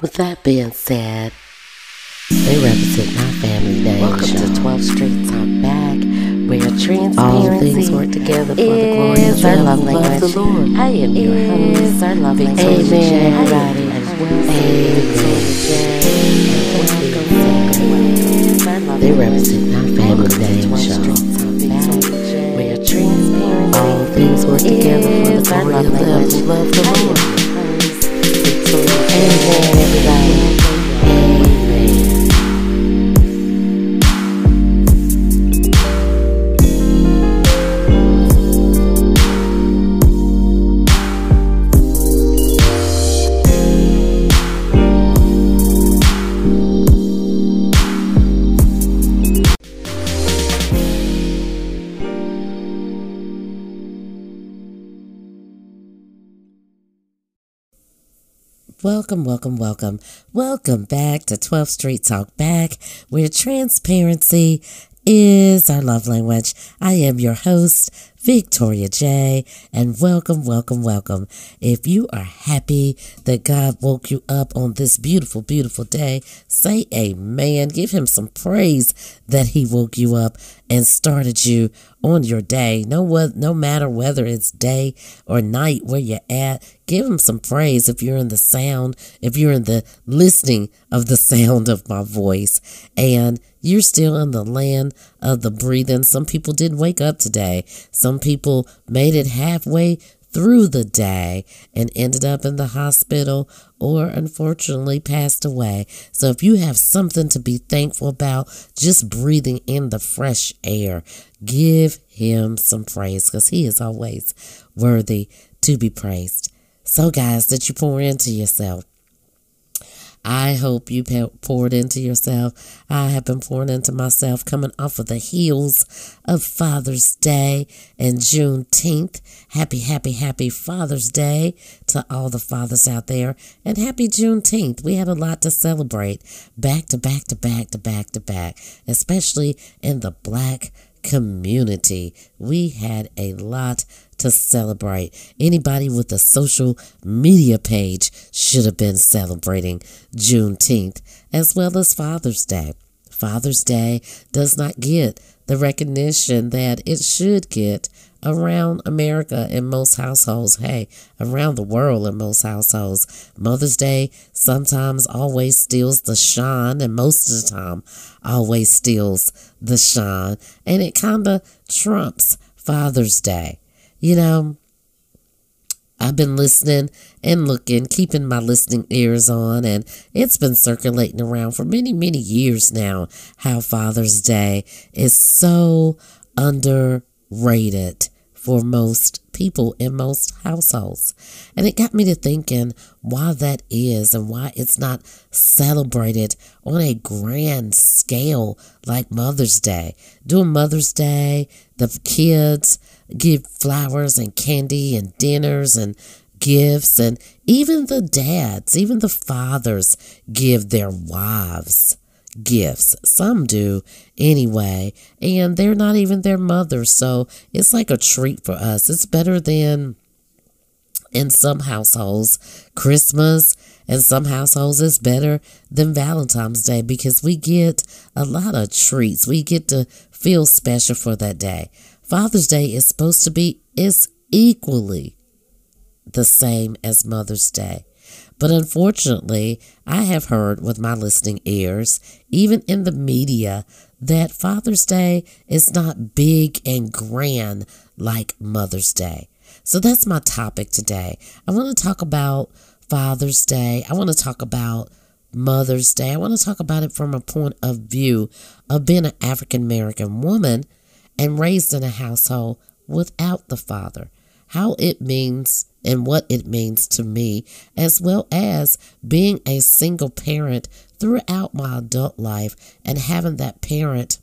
With that being said, they represent my family name. Welcome to 12th Street Talk Back, where transparency all things work together for the glory of our love language. The Lord. I am your host, our love language. Amen, everybody. Amen. They represent my family name, y'all. Where transparency all things work together for the glory of them who love the Lord. Amen, everybody. Welcome, welcome, welcome. Welcome back to 12th Street Talk Back, where transparency is our love language. I am your host, Victoria J, and welcome, welcome, welcome. If you are happy that God woke you up on this beautiful, beautiful day, say amen. Give him some praise that he woke you up and started you on your day. No, no matter whether it's day or night where you're at, give him some praise if you're in the sound, if you're in the listening of the sound of my voice. And you're still in the land of the breathing. Some people didn't wake up today. Some people made it halfway through the day and ended up in the hospital or unfortunately passed away. So if you have something to be thankful about, just breathing in the fresh air, give him some praise because he is always worthy to be praised. So guys, that you pour into yourself. I hope you poured into yourself. I have been pouring into myself coming off of the heels of Father's Day and Juneteenth. Happy, happy, happy Father's Day to all the fathers out there. And happy Juneteenth. We had a lot to celebrate back to back to back to back to back, especially in the black community. We had a lot to celebrate. Anybody with a social media page should have been celebrating Juneteenth as well as Father's Day. Father's Day does not get the recognition that it should get around America in most households. Hey, around the world in most households. Mother's Day sometimes always steals the shine, and most of the time always steals the shine. And it kind of trumps Father's Day. You know, I've been listening and looking, keeping my listening ears on, and it's been circulating around for many, many years now how Father's Day is so underrated for most people in most households. And it got me to thinking why that is and why it's not celebrated on a grand scale like Mother's Day. Doing Mother's Day, the kids give flowers and candy and dinners and gifts, and even the dads, even the fathers give their wives gifts. Some do anyway, and they're not even their mothers, so it's like a treat for us. It's better than in some households, Christmas, and some households it's better than Valentine's Day because we get a lot of treats. We get to feel special for that day. Father's Day is supposed to be is equally the same as Mother's Day. But unfortunately, I have heard with my listening ears, even in the media, that Father's Day is not big and grand like Mother's Day. So that's my topic today. I want to talk about Father's Day. I want to talk about Mother's Day. I want to talk about it from a point of view of being an African American woman and raised in a household without the father, how it means and what it means to me, as well as being a single parent throughout my adult life and having that parent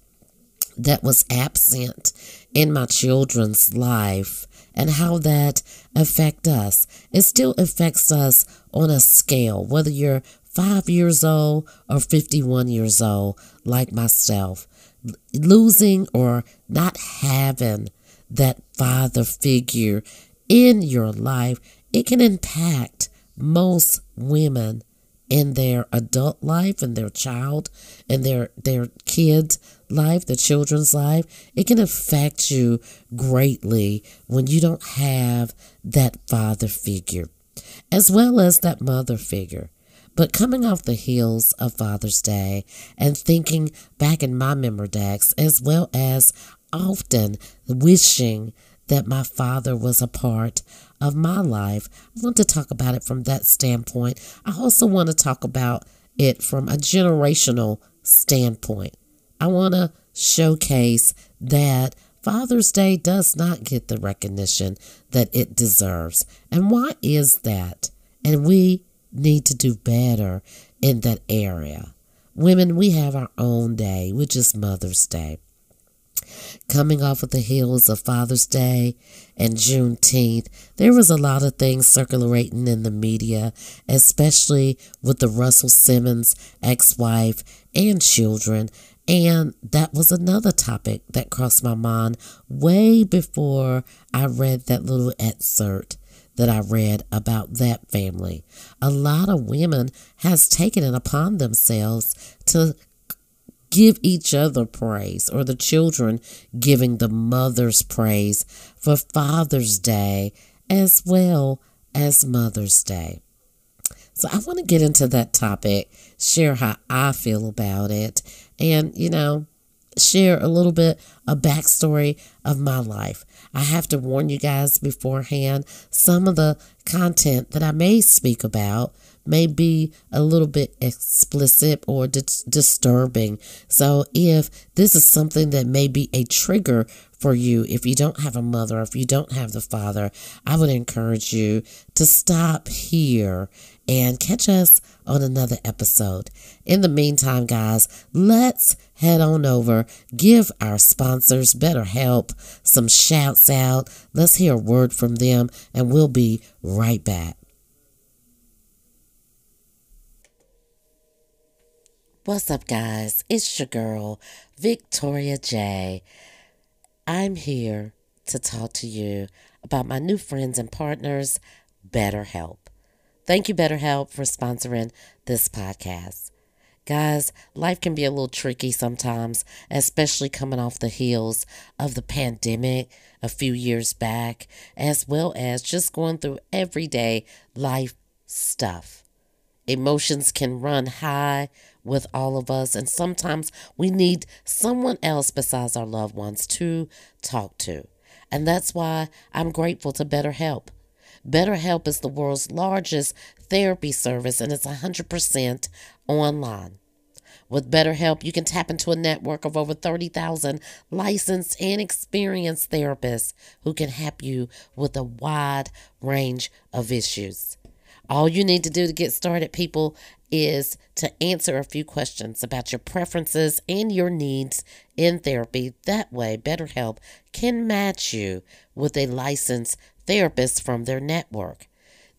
that was absent in my children's life and how that affect us. It still affects us on a scale, whether you're five years old or 51 years old, like myself losing or not having that father figure in your life, it can impact most women in their adult life and their child and their their kids life the children's life. It can affect you greatly when you don't have that father figure as well as that mother figure but coming off the heels of Father's Day and thinking back in my memory decks, as well as often wishing that my father was a part of my life. I want to talk about it from that standpoint. I also want to talk about it from a generational standpoint. I want to showcase that Father's Day does not get the recognition that it deserves. And why is that? And we need to do better in that area. Women, we have our own day, which is Mother's Day coming off of the heels of Father's Day and Juneteenth, there was a lot of things circulating in the media, especially with the Russell Simmons ex wife and children. And that was another topic that crossed my mind way before I read that little excerpt that I read about that family. A lot of women has taken it upon themselves to give each other praise, or the children giving the mothers praise for Father's Day as well as Mother's Day. So I want to get into that topic, share how I feel about it, and, you know, share a little bit a backstory of my life. I have to warn you guys beforehand some of the content that I may speak about may be a little bit explicit or dis- disturbing. So, if this is something that may be a trigger for you, if you don't have a mother, if you don't have the father, I would encourage you to stop here and catch us on another episode. In the meantime, guys, let's head on over, give our sponsors BetterHelp some shouts out. Let's hear a word from them, and we'll be right back. What's up, guys? It's your girl, Victoria J. I'm here to talk to you about my new friends and partners, BetterHelp. Thank you, BetterHelp, for sponsoring this podcast. Guys, life can be a little tricky sometimes, especially coming off the heels of the pandemic a few years back, as well as just going through everyday life stuff. Emotions can run high with all of us, and sometimes we need someone else besides our loved ones to talk to. And that's why I'm grateful to BetterHelp. BetterHelp is the world's largest therapy service, and it's 100% online. With BetterHelp, you can tap into a network of over 30,000 licensed and experienced therapists who can help you with a wide range of issues. All you need to do to get started, people, is to answer a few questions about your preferences and your needs in therapy. That way, BetterHelp can match you with a licensed therapist from their network.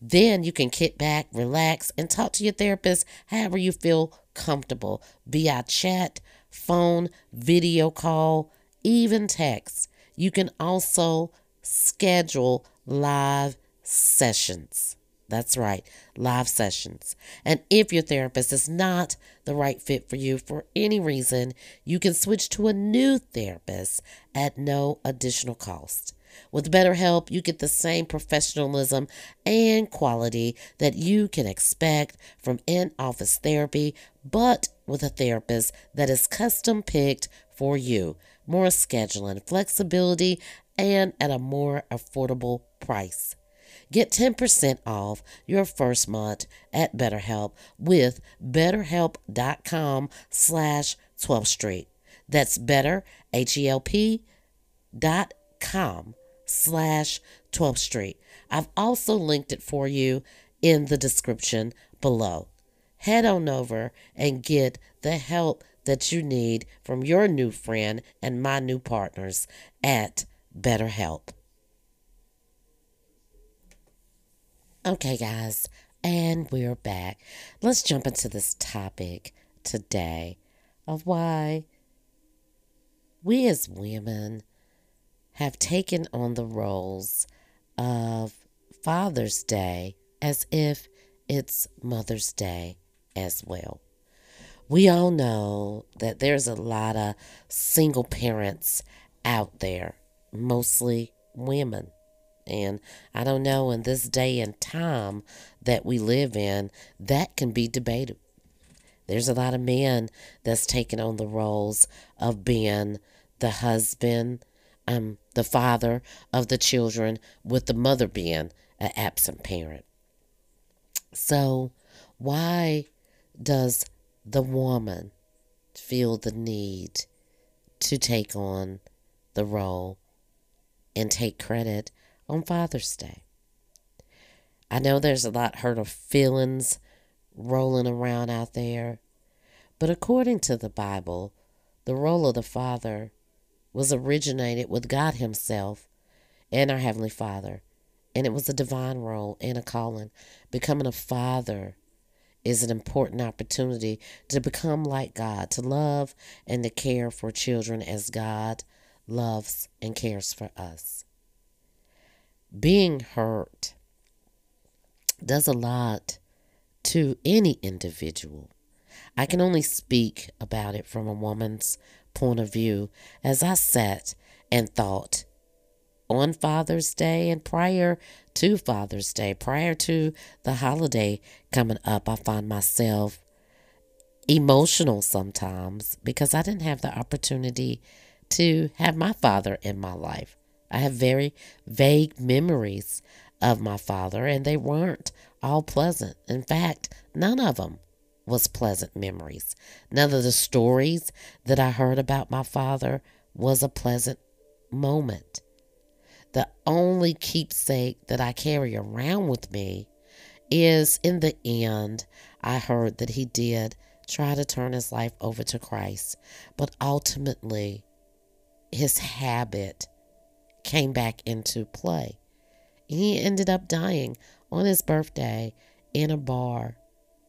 Then you can kick back, relax, and talk to your therapist however you feel comfortable via chat, phone, video call, even text. You can also schedule live sessions. That's right, live sessions. And if your therapist is not the right fit for you for any reason, you can switch to a new therapist at no additional cost. With BetterHelp, you get the same professionalism and quality that you can expect from in office therapy, but with a therapist that is custom picked for you. More scheduling flexibility and at a more affordable price. Get 10% off your first month at BetterHelp with betterhelp.com slash 12th Street. That's better, H-E-L-P slash 12th Street. I've also linked it for you in the description below. Head on over and get the help that you need from your new friend and my new partners at BetterHelp. Okay, guys, and we're back. Let's jump into this topic today of why we as women have taken on the roles of Father's Day as if it's Mother's Day as well. We all know that there's a lot of single parents out there, mostly women. And I don't know, in this day and time that we live in, that can be debated. There's a lot of men that's taking on the roles of being the husband, um, the father of the children, with the mother being an absent parent. So, why does the woman feel the need to take on the role and take credit on Father's Day? I know there's a lot hurt of feelings rolling around out there, but according to the Bible, the role of the father was originated with God Himself and our Heavenly Father. And it was a divine role and a calling. Becoming a father is an important opportunity to become like God, to love and to care for children as God loves and cares for us. Being hurt does a lot to any individual. I can only speak about it from a woman's point of view as I sat and thought on Father's Day and prior to Father's Day, prior to the holiday coming up, I find myself emotional sometimes because I didn't have the opportunity to have my father in my life. I have very vague memories of my father, and they weren't all pleasant. In fact, none of them was pleasant memories. None of the stories that I heard about my father was a pleasant moment. The only keepsake that I carry around with me is in the end, I heard that he did try to turn his life over to Christ, but ultimately his habit came back into play. He ended up dying on his birthday in a bar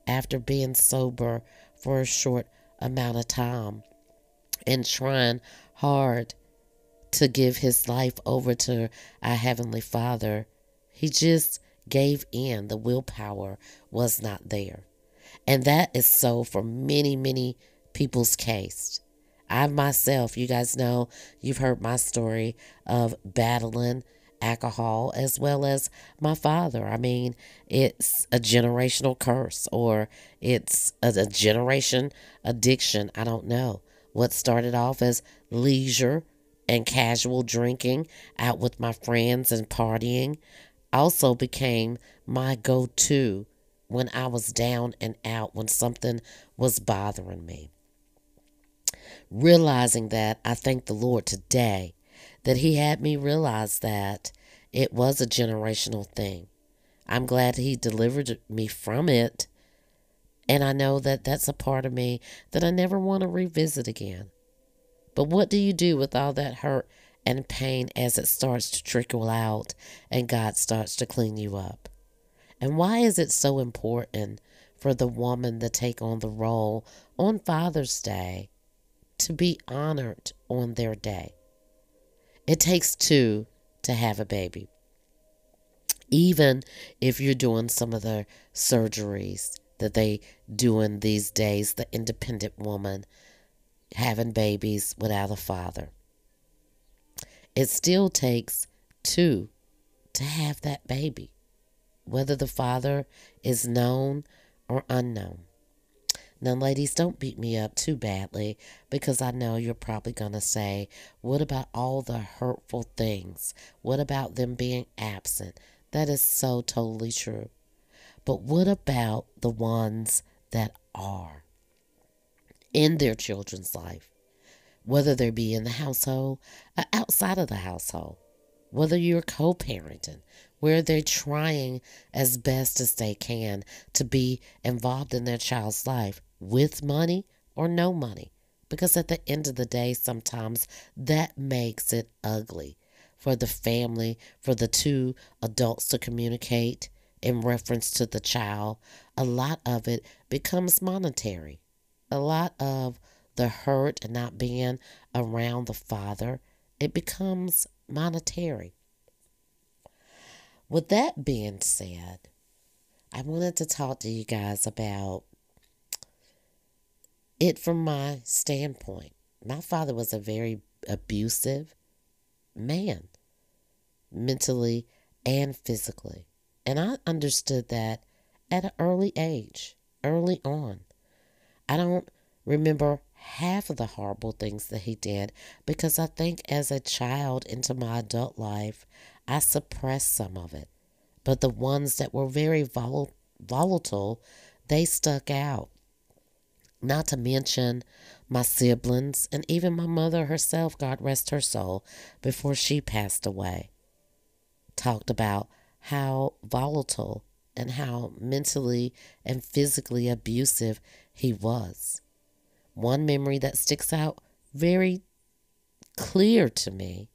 after being sober for a short amount of time and trying hard to give his life over to our Heavenly Father. He just gave in. The willpower was not there. And that is so for many, many people's case. I myself, you guys know, you've heard my story of battling alcohol as well as my father. I mean, it's a generational curse or it's a, a generation addiction. I don't know. What started off as leisure and casual drinking out with my friends and partying also became my go to when I was down and out, when something was bothering me. Realizing that, I thank the Lord today that He had me realize that it was a generational thing. I'm glad He delivered me from it. And I know that that's a part of me that I never want to revisit again. But what do you do with all that hurt and pain as it starts to trickle out and God starts to clean you up? And why is it so important for the woman to take on the role on Father's Day to be honored on their day? It takes two to have a baby. Even if you're doing some of the surgeries that they do in these days, the independent woman having babies without a father. It still takes two to have that baby, whether the father is known or unknown. Now, ladies, don't beat me up too badly because I know you're probably going to say, What about all the hurtful things? What about them being absent? That is so totally true. But what about the ones that are? in their children's life, whether they be in the household or outside of the household, whether you're co parenting, where they're trying as best as they can to be involved in their child's life with money or no money. Because at the end of the day, sometimes that makes it ugly for the family, for the two adults to communicate in reference to the child. A lot of it becomes monetary a lot of the hurt and not being around the father, it becomes monetary. With that being said, I wanted to talk to you guys about it from my standpoint. My father was a very abusive man, mentally and physically. And I understood that at an early age, early on. I don't remember half of the horrible things that he did because I think as a child into my adult life, I suppressed some of it. But the ones that were very vol- volatile, they stuck out. Not to mention my siblings and even my mother herself, God rest her soul, before she passed away, talked about how volatile and how mentally and physically abusive he was. One memory that sticks out very clear to me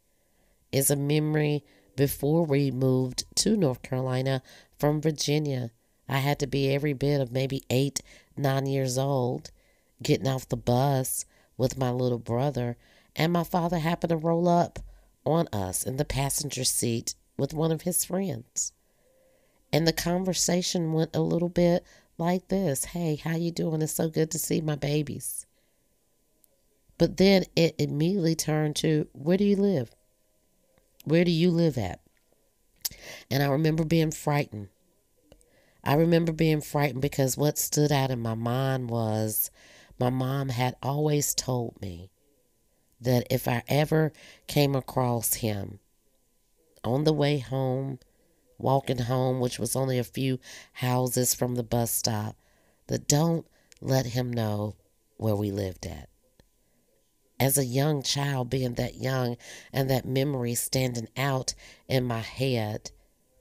is a memory before we moved to North Carolina from Virginia. I had to be every bit of maybe eight, nine years old, getting off the bus with my little brother, and my father happened to roll up on us in the passenger seat with one of his friends. And the conversation went a little bit like this Hey, how you doing? It's so good to see my babies. But then it immediately turned to where do you live? Where do you live at? And I remember being frightened. I remember being frightened because what stood out in my mind was my mom had always told me that if I ever came across him on the way home, walking home, which was only a few houses from the bus stop, that don't let him know where we lived at as a young child, being that young and that memory standing out in my head,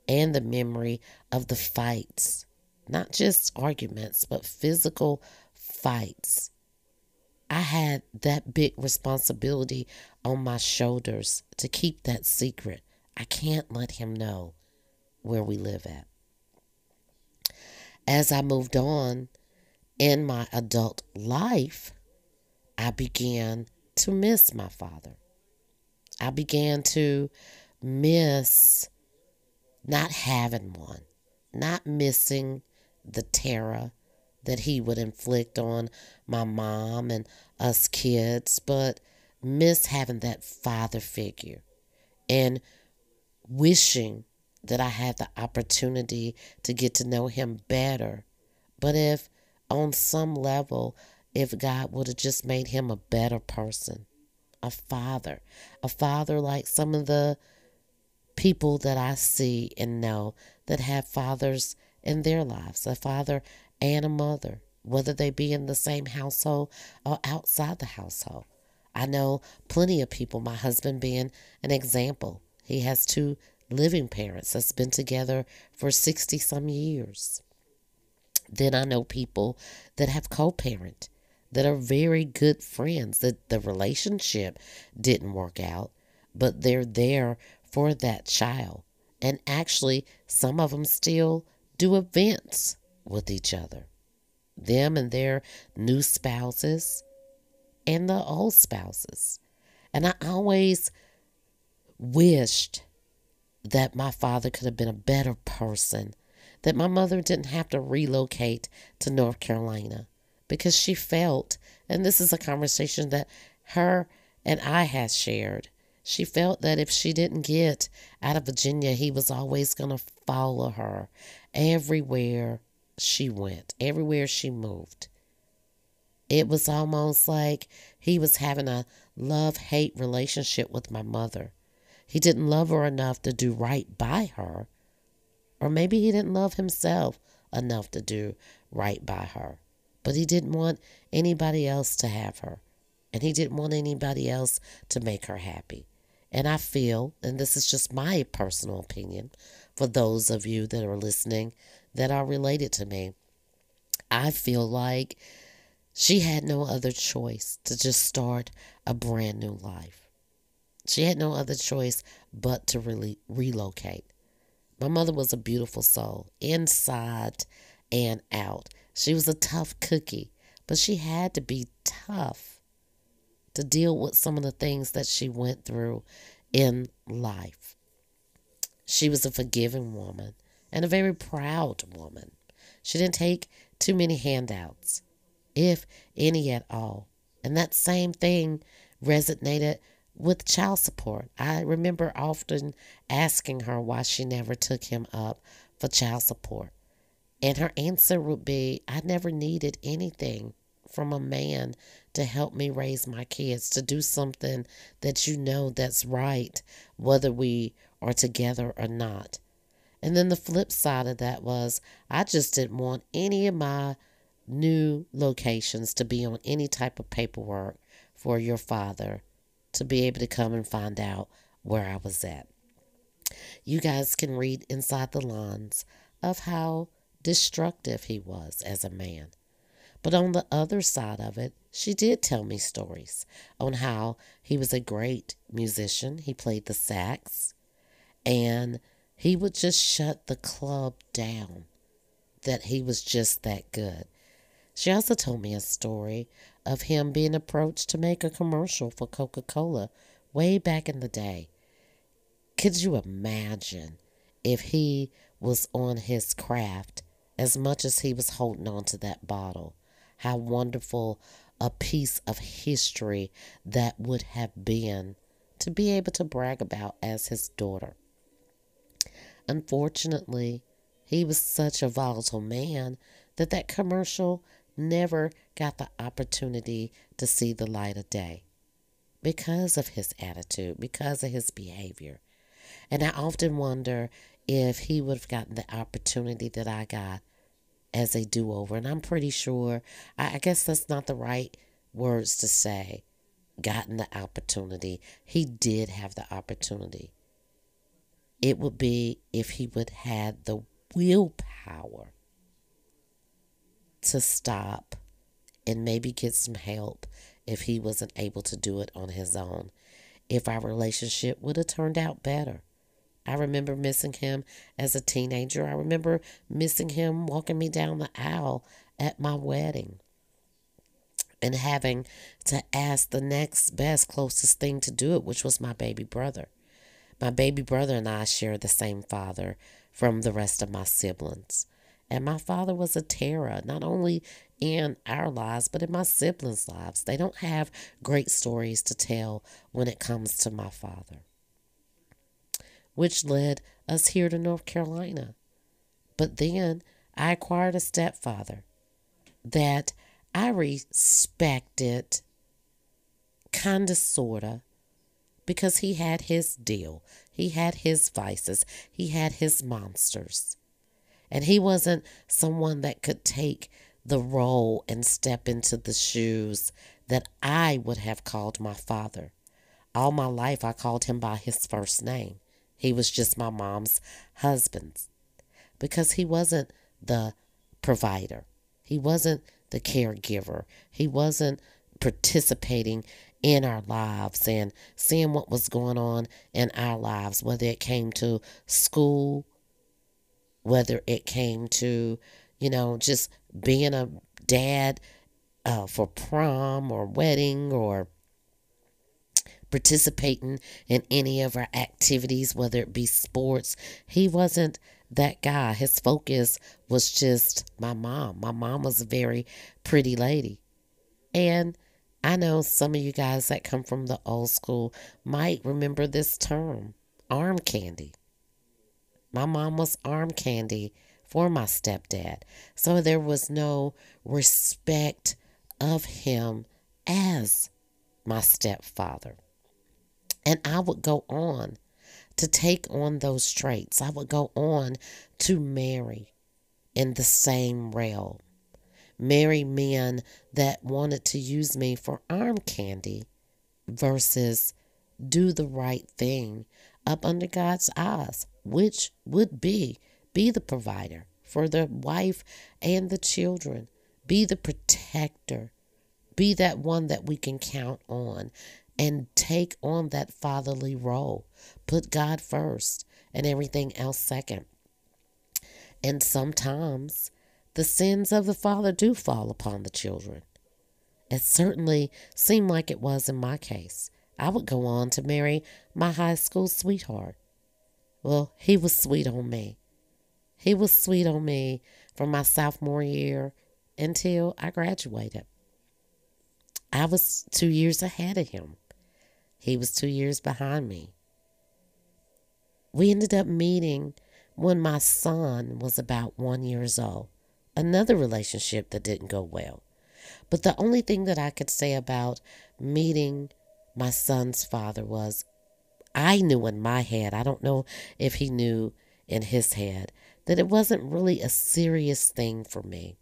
and the memory of the fights, not just arguments, but physical fights. I had that big responsibility on my shoulders to keep that secret. I can't let him know where we live at. As I moved on in my adult life, I began to miss my father. I began to miss not having one, not missing the terror that he would inflict on my mom and us kids, but miss having that father figure and wishing that I had the opportunity to get to know him better. But if on some level if God would have just made him a better person, a father, a father like some of the people that I see and know that have fathers in their lives, a father and a mother, whether they be in the same household or outside the household. I know plenty of people, my husband being an example. He has two living parents that's been together for 60 some years. Then I know people that have co parent that are very good friends that the relationship didn't work out, but they're there for that child. And actually, some of them still do events with each other. Them and their new spouses and the old spouses. And I always wished that my father could have been a better person, that my mother didn't have to relocate to North Carolina, because she felt, and this is a conversation that her and I has shared. She felt that if she didn't get out of Virginia, he was always going to follow her everywhere she went, everywhere she moved. It was almost like he was having a love hate relationship with my mother. He didn't love her enough to do right by her, or maybe he didn't love himself enough to do right by her. But he didn't want anybody else to have her. And he didn't want anybody else to make her happy. And I feel, and this is just my personal opinion for those of you that are listening that are related to me, I feel like she had no other choice to just start a brand new life. She had no other choice but to really relocate. My mother was a beautiful soul, inside and out. She was a tough cookie, but she had to be tough to deal with some of the things that she went through in life. She was a forgiving woman and a very proud woman. She didn't take too many handouts. if any at all. And that same thing resonated with child support. I remember often asking her why she never took him up for child support. And her answer would be, I never needed anything from a man to help me raise my kids, to do something that you know that's right, whether we are together or not. And then the flip side of that was, I just didn't want any of my new locations to be on any type of paperwork for your father to be able to come and find out where I was at. You guys can read inside the lines of how destructive he was as a man. But on the other side of it, she did tell me stories on how he was a great musician. He played the sax and he would just shut the club down, that he was just that good. She also told me a story of him being approached to make a commercial for Coca Cola way back in the day. Could you imagine if he was on his craft as much as he was holding on to that bottle? How wonderful a piece of history that would have been to be able to brag about as his daughter. Unfortunately, he was such a volatile man that that commercial never got the opportunity to see the light of day because of his attitude, because of his behavior. And I often wonder if he would have gotten the opportunity that I got as a do over. And I'm pretty sure, I, I guess that's not the right words to say, gotten the opportunity. He did have the opportunity. It would be if he would had the willpower to stop and maybe get some help if he wasn't able to do it on his own. If our relationship would have turned out better. I remember missing him as a teenager. I remember missing him walking me down the aisle at my wedding and having to ask the next best, closest thing to do it, which was my baby brother. My baby brother and I share the same father from the rest of my siblings. And my father was a terror, not only in our lives, but in my siblings' lives. They don't have great stories to tell when it comes to my father, which led us here to North Carolina. But then I acquired a stepfather that I respected, kind of, sort of, because he had his deal. He had his vices. He had his monsters. And he wasn't someone that could take the role and step into the shoes that I would have called my father. All my life, I called him by his first name. He was just my mom's husband because he wasn't the provider, he wasn't the caregiver, he wasn't participating in our lives and seeing what was going on in our lives, whether it came to school, whether it came to, you know, just being a dad uh, for prom or wedding or participating in any of our activities, whether it be sports. He wasn't that guy. His focus was just my mom. My mom was a very pretty lady. And I know some of you guys that come from the old school might remember this term arm candy. My mom was arm candy for my stepdad. So there was no respect of him as my stepfather. And I would go on to take on those traits. I would go on to marry in the same realm. Marry men that wanted to use me for arm candy versus do the right thing up under God's eyes, which would be be the provider for the wife and the children, be the protector, be that one that we can count on, and take on that fatherly role. Put God first and everything else second. And sometimes the sins of the father do fall upon the children. It certainly seemed like it was in my case. I would go on to marry my high school sweetheart. Well, he was sweet on me. He was sweet on me from my sophomore year until I graduated. I was two years ahead of him. He was two years behind me. We ended up meeting when my son was about one years old. Another relationship that didn't go well. But the only thing that I could say about meeting my son's father was I knew in my head, I don't know if he knew in his head, that it wasn't really a serious thing for me.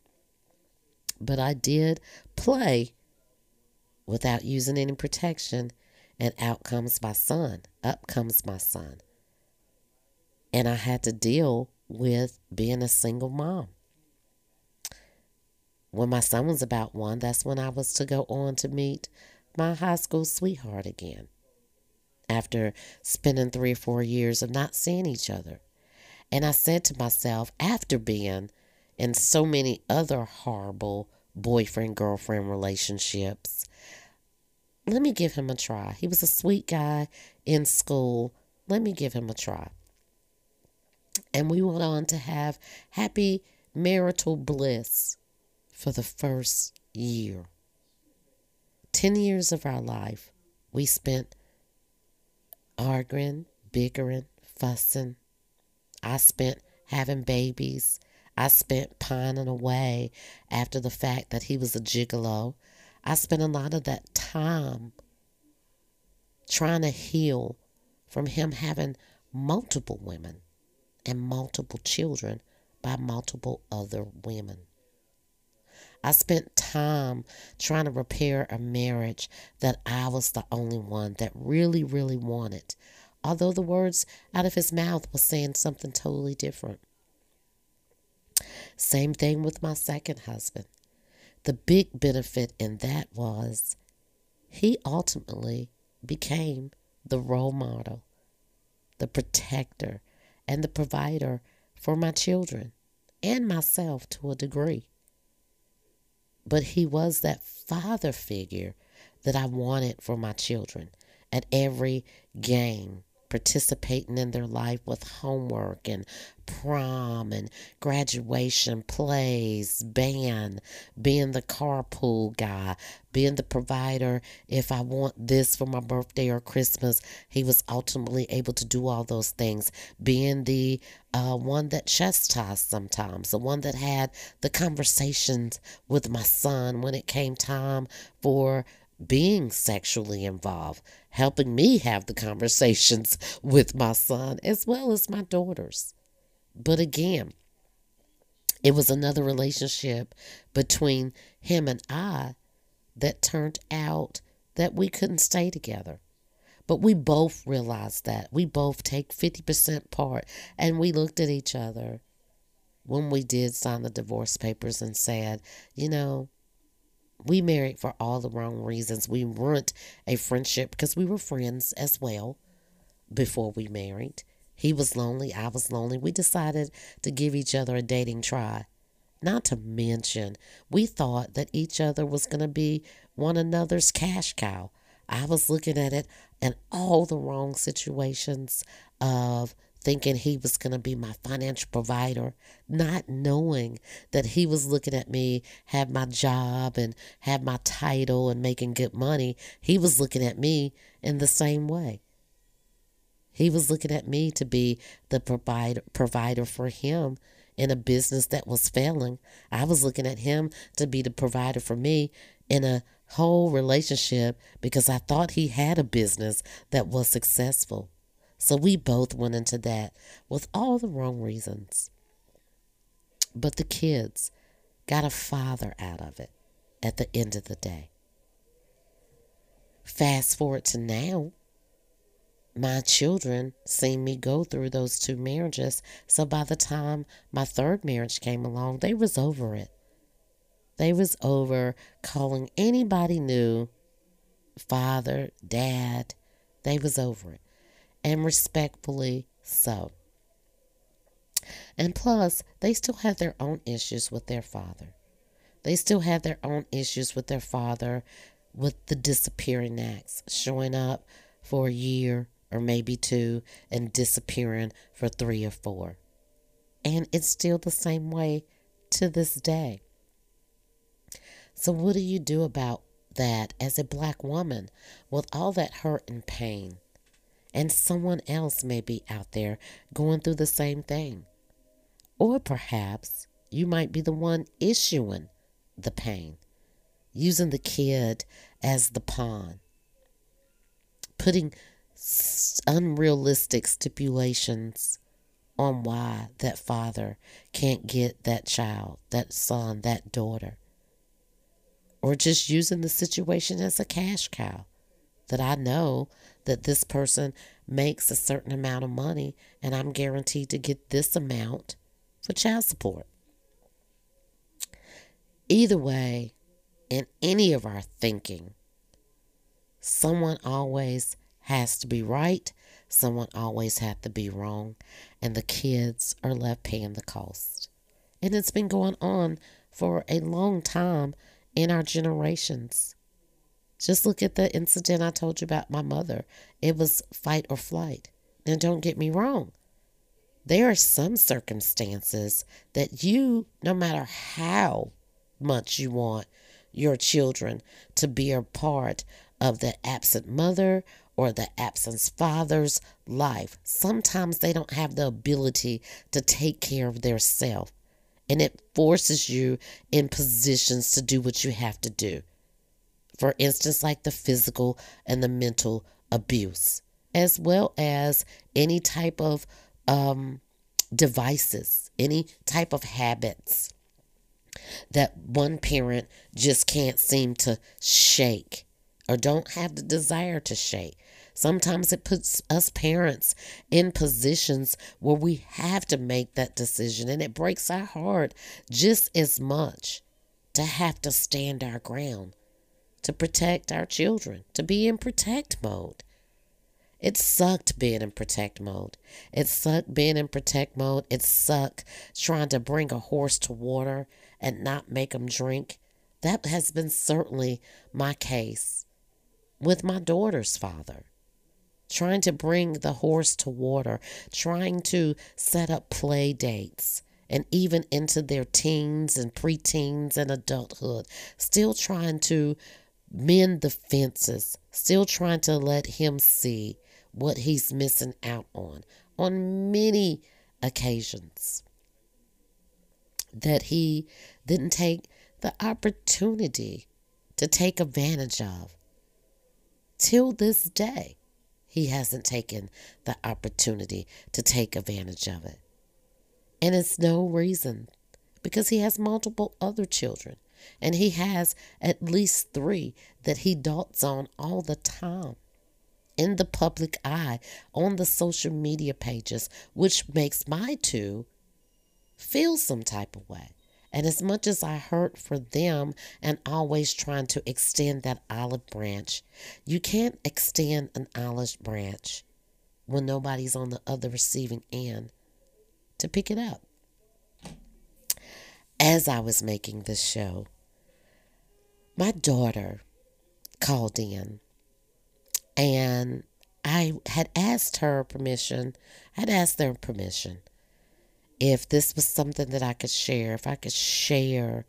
But I did play without using any protection, and out comes my son. Up comes my son. And I had to deal with being a single mom. When my son was about one, that's when I was to go on to meet my high school sweetheart again after spending three or four years of not seeing each other. And I said to myself, after being in so many other horrible boyfriend girlfriend relationships, let me give him a try. He was a sweet guy in school. Let me give him a try. And we went on to have happy marital bliss for the first year. 10 years of our life we spent arguing, bickering, fussing. I spent having babies. I spent pining away after the fact that he was a gigolo. I spent a lot of that time trying to heal from him having multiple women and multiple children by multiple other women. I spent time trying to repair a marriage that I was the only one that really, really wanted, although the words out of his mouth was saying something totally different. Same thing with my second husband. The big benefit in that was he ultimately became the role model, the protector, and the provider for my children and myself to a degree. But he was that father figure that I wanted for my children at every game participating in their life with homework and prom and graduation plays, band, being the carpool guy, being the provider. If I want this for my birthday or Christmas, he was ultimately able to do all those things. Being the uh, one that chastised sometimes, the one that had the conversations with my son when it came time for being sexually involved, helping me have the conversations with my son as well as my daughters. But again, it was another relationship between him and I that turned out that we couldn't stay together. But we both realized that. We both take 50% part. And we looked at each other when we did sign the divorce papers and said, you know, we married for all the wrong reasons. We weren't a friendship because we were friends as well before we married. He was lonely, I was lonely. We decided to give each other a dating try. Not to mention, we thought that each other was going to be one another's cash cow. I was looking at it in all the wrong situations of thinking he was going to be my financial provider, not knowing that he was looking at me, have my job and have my title and making good money. He was looking at me in the same way. He was looking at me to be the provider, provider for him in a business that was failing. I was looking at him to be the provider for me in a whole relationship because I thought he had a business that was successful. So we both went into that with all the wrong reasons. But the kids got a father out of it at the end of the day. Fast forward to now, my children seen me go through those two marriages. So by the time my third marriage came along, they was over it. They was over calling anybody new father, dad. They was over it and respectfully so. And plus, they still have their own issues with their father. They still have their own issues with their father with the disappearing acts, showing up for a year or maybe two and disappearing for three or four. And it's still the same way to this day. So, what do you do about that as a black woman with all that hurt and pain? And someone else may be out there going through the same thing. Or perhaps you might be the one issuing the pain, using the kid as the pawn, putting unrealistic stipulations on why that father can't get that child, that son, that daughter. Or just using the situation as a cash cow. That I know that this person makes a certain amount of money and I'm guaranteed to get this amount for child support. Either way, in any of our thinking, someone always has to be right, someone always has to be wrong, and the kids are left paying the cost. And it's been going on for a long time in our generations. Just look at the incident I told you about my mother. It was fight or flight. And don't get me wrong, there are some circumstances that you, no matter how much you want your children to be a part of the absent mother or the absent father's life, sometimes they don't have the ability to take care of their self. And it forces you in positions to do what you have to do. For instance, like the physical and the mental abuse, as well as any type of um, devices, any type of habits that one parent just can't seem to shake or don't have the desire to shake. Sometimes it puts us parents in positions where we have to make that decision, and it breaks our heart just as much to have to stand our ground, to protect our children, to be in protect mode. It sucked being in protect mode. It sucked being in protect mode. It sucked trying to bring a horse to water and not make him drink. That has been certainly my case with my daughter's father. Trying to bring the horse to water, trying to set up play dates, and even into their teens and preteens and adulthood, still trying to mend the fences, still trying to let him see what he's missing out on on many occasions that he didn't take the opportunity to take advantage of. Till this day, he hasn't taken the opportunity to take advantage of it. And it's no reason because he has multiple other children and he has at least three that he dotes on all the time in the public eye on the social media pages, which makes my two feel some type of way. And as much as I hurt for them and always trying to extend that olive branch, you can't extend an olive branch when nobody's on the other receiving end to pick it up. As I was making this show, my daughter called in and I had asked her permission, I had asked their permission if this was something that I could share, if I could share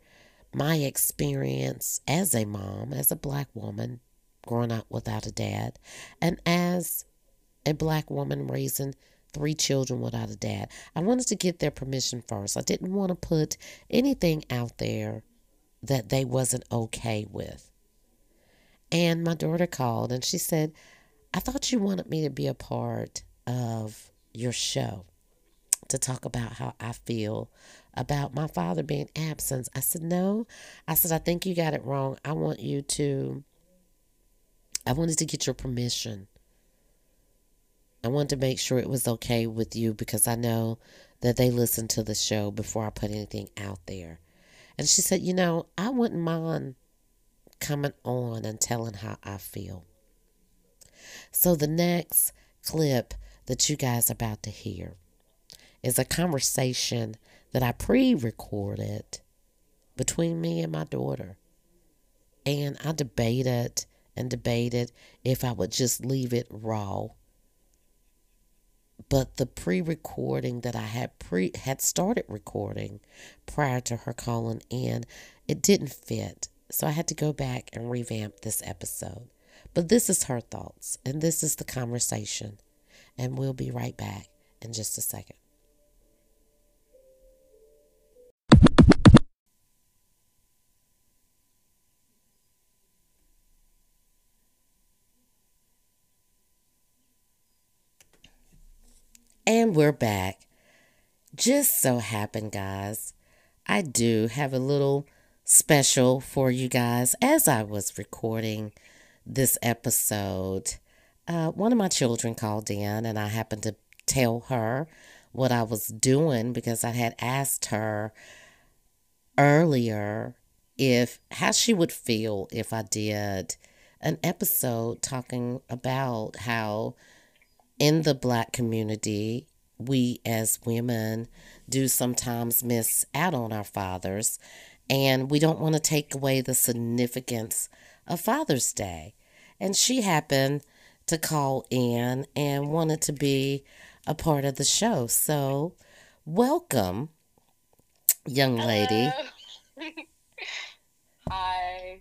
my experience as a mom, as a black woman growing up without a dad, and as a black woman raising three children without a dad. I wanted to get their permission first. I didn't want to put anything out there that they wasn't okay with. And my daughter called and she said, I thought you wanted me to be a part of your show to talk about how I feel about my father being absent. I said, No. I said, I think you got it wrong. I want you to, I wanted to get your permission. I wanted to make sure it was okay with you because I know that they listen to the show before I put anything out there. And she said, You know, I wouldn't mind coming on and telling how I feel. So the next clip that you guys are about to hear is a conversation that I pre recorded between me and my daughter. And I debated and debated if I would just leave it raw. But the pre-recording that I had pre had started recording prior to her calling in, it didn't fit. So I had to go back and revamp this episode. But this is her thoughts, and this is the conversation. And we'll be right back in just a second. And we're back. Just so happened, guys, I do have a little special for you guys as I was recording this episode. Uh, one of my children called in, and I happened to tell her what I was doing because I had asked her earlier if how she would feel if I did an episode talking about how in the black community, we as women do sometimes miss out on our fathers, and we don't want to take away the significance of Father's Day. And she happened to call in and wanted to be a part of the show. So, welcome, young lady. Hi.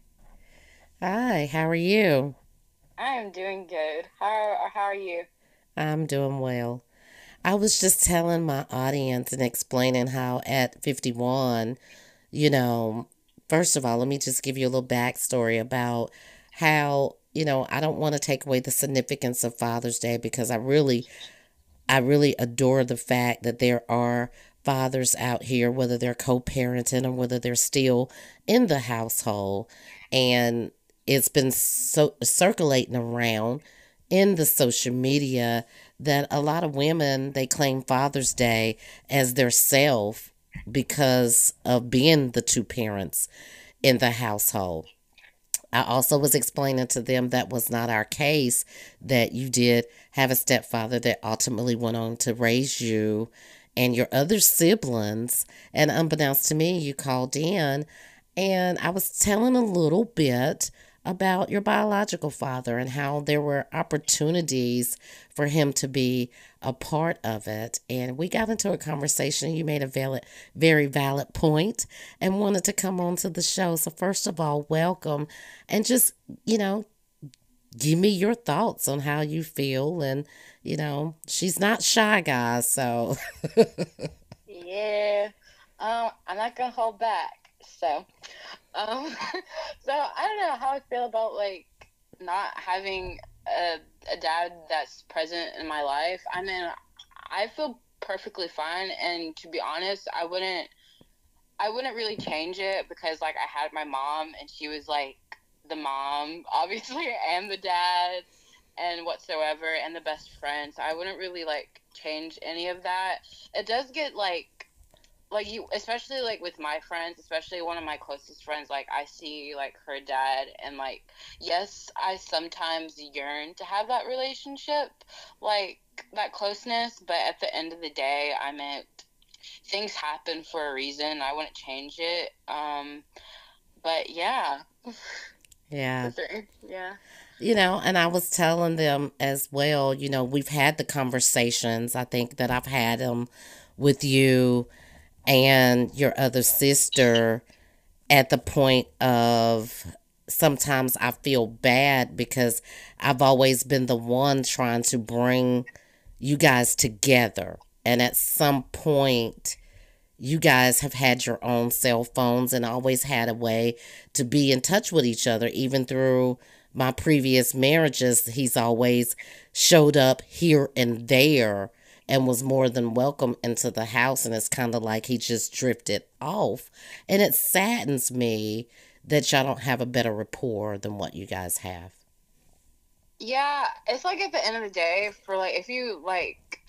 Hi, how are you? I am doing good. How how are you? I'm doing well. I was just telling my audience and explaining how at 51, you know, first of all, let me just give you a little backstory about how, you know, I don't want to take away the significance of Father's Day because I really, I really adore the fact that there are fathers out here, whether they're co parenting or whether they're still in the household. And it's been so circulating around in the social media that a lot of women they claim Father's Day as their self because of being the two parents in the household. I also was explaining to them that was not our case, that you did have a stepfather that ultimately went on to raise you and your other siblings. And unbeknownst to me, you called in and I was telling a little bit about your biological father and how there were opportunities for him to be a part of it. And we got into a conversation. You made a valid, very valid point and wanted to come on to the show. So, first of all, welcome and just, you know, give me your thoughts on how you feel. And, you know, she's not shy, guys. So, yeah, um, I'm not going to hold back. So, um, so I don't know how I feel about like not having a, a dad that's present in my life. I mean, I feel perfectly fine, and to be honest, I wouldn't. I wouldn't really change it because like I had my mom and she was like the mom obviously and the dad and whatsoever and the best friend so I wouldn't really like change any of that. It does get like like you especially like with my friends especially one of my closest friends like i see like her dad and like yes i sometimes yearn to have that relationship like that closeness but at the end of the day i meant things happen for a reason. I wouldn't change it um but yeah. Yeah. Yeah. You know, and I was telling them as well, you know, we've had the conversations. I think that I've had them with you and your other sister at the point of sometimes I feel bad because I've always been the one trying to bring you guys together. And at some point, you guys have had your own cell phones and always had a way to be in touch with each other, even through my previous marriages. He's always showed up here and there and was more than welcome into the house. And it's kind of like he just drifted off. And it saddens me that y'all don't have a better rapport than what you guys have. Yeah, it's like at the end of the day, for like, if you like,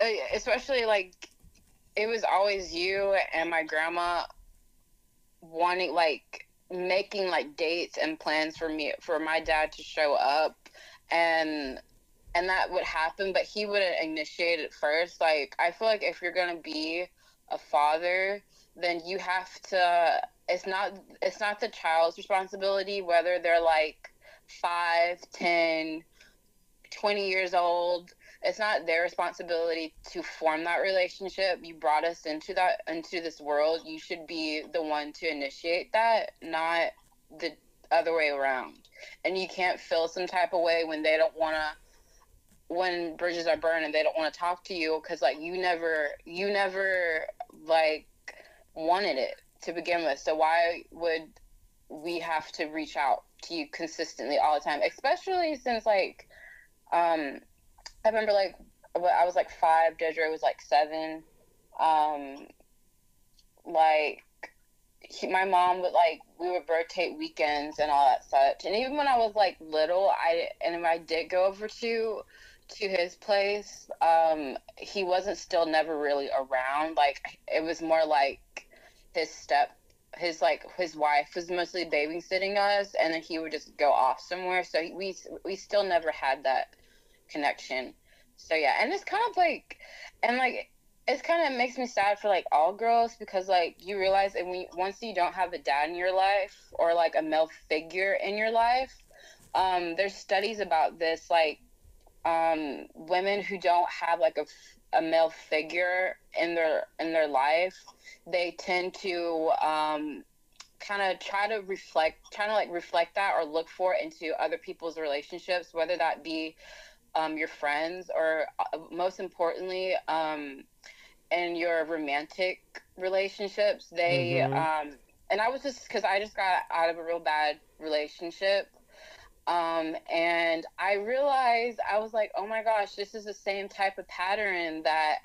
uh, especially like, it was always you and my grandma wanting, like, making like dates and plans for me, for my dad to show up. And and that would happen, but he wouldn't initiate it first. Like, I feel like if you're gonna be a father, then you have to. It's not. It's not the child's responsibility whether they're like five, ten, twenty years old it's not their responsibility to form that relationship. You brought us into that into this world. You should be the one to initiate that, not the other way around. And you can't feel some type of way when they don't want to when bridges are burned and they don't want to talk to you because like you never you never like wanted it to begin with. So why would we have to reach out to you consistently all the time? Especially since like um i remember like i was like five Dedra was like seven. Um like he, my mom would like we would rotate weekends and all that such. And even when i was like little i and if i did go over to to his place, um, he wasn't still never really around. Like it was more like his step, his like his wife was mostly babysitting us, and then he would just go off somewhere. So we we still never had that connection. So yeah, and it's kind of like, and like it's kind of makes me sad for like all girls because like you realize and we once you don't have a dad in your life or like a male figure in your life um, there's studies about this like um, women who don't have like a, a male figure in their in their life, they tend to um, kind of try to reflect, trying to like reflect that or look for it into other people's relationships, whether that be um, your friends or uh, most importantly, um, in your romantic relationships. They mm-hmm. um, and I was just because I just got out of a real bad relationship um, and I realized I was like, oh my gosh, this is the same type of pattern that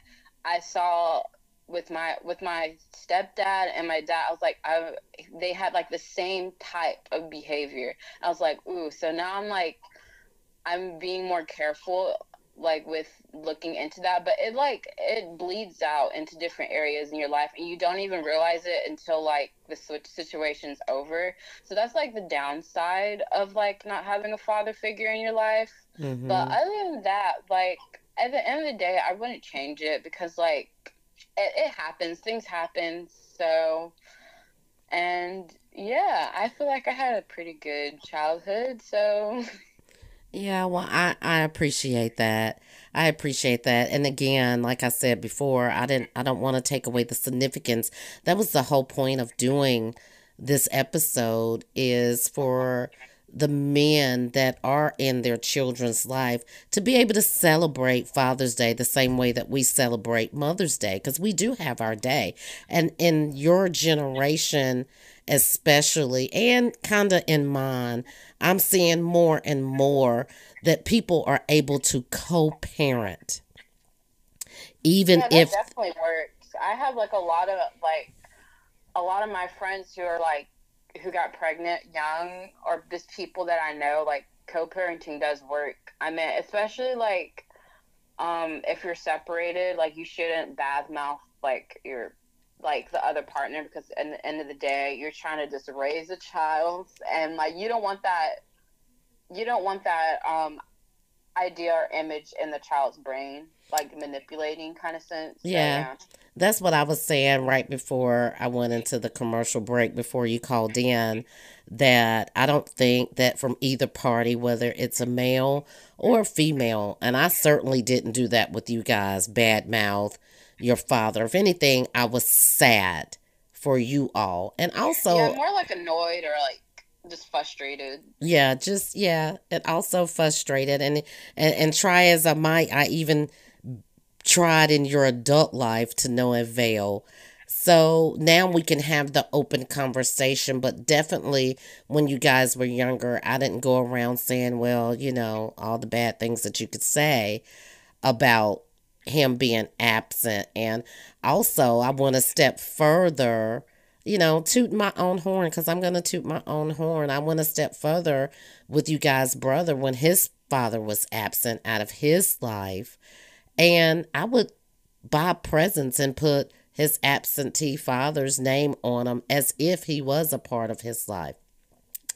I saw with my with my stepdad and my dad. I was like, I they had like the same type of behavior. I was like, ooh, so now I'm like, I'm being more careful like with looking into that but it like it bleeds out into different areas in your life and you don't even realize it until like the situation's over. So that's like the downside of like not having a father figure in your life. Mm-hmm. but other than that like at the end of the day i wouldn't change it because like it, it happens. Things happen. So and yeah i feel like i had a pretty good childhood so Yeah, well, I, I appreciate that. I appreciate that. And again, like I said before, I didn't I don't want to take away the significance. That was the whole point of doing this episode is for the men that are in their children's life to be able to celebrate Father's Day the same way that we celebrate Mother's Day because we do have our day. And in your generation, especially, and kind of in mine, I'm seeing more and more that people are able to co parent. Even yeah, if. definitely works. I have like a lot of, like, a lot of my friends who are like, who got pregnant young, or just people that I know, like, co parenting does work. I mean, especially like, um, if you're separated, like, you shouldn't badmouth, like, your like the other partner because at the end of the day you're trying to just raise a child and like you don't want that you don't want that um idea or image in the child's brain like manipulating kind of sense yeah. So, yeah that's what i was saying right before i went into the commercial break before you called in that i don't think that from either party whether it's a male or a female and i certainly didn't do that with you guys bad mouth your father. If anything, I was sad for you all. And also Yeah, more like annoyed or like just frustrated. Yeah, just yeah, and also frustrated and and, and try as I might, I even tried in your adult life to no avail. So now we can have the open conversation, but definitely when you guys were younger, I didn't go around saying, well, you know, all the bad things that you could say about him being absent. And also, I want to step further, you know, toot my own horn because I'm going to toot my own horn. I want to step further with you guys' brother when his father was absent out of his life. And I would buy presents and put his absentee father's name on them as if he was a part of his life.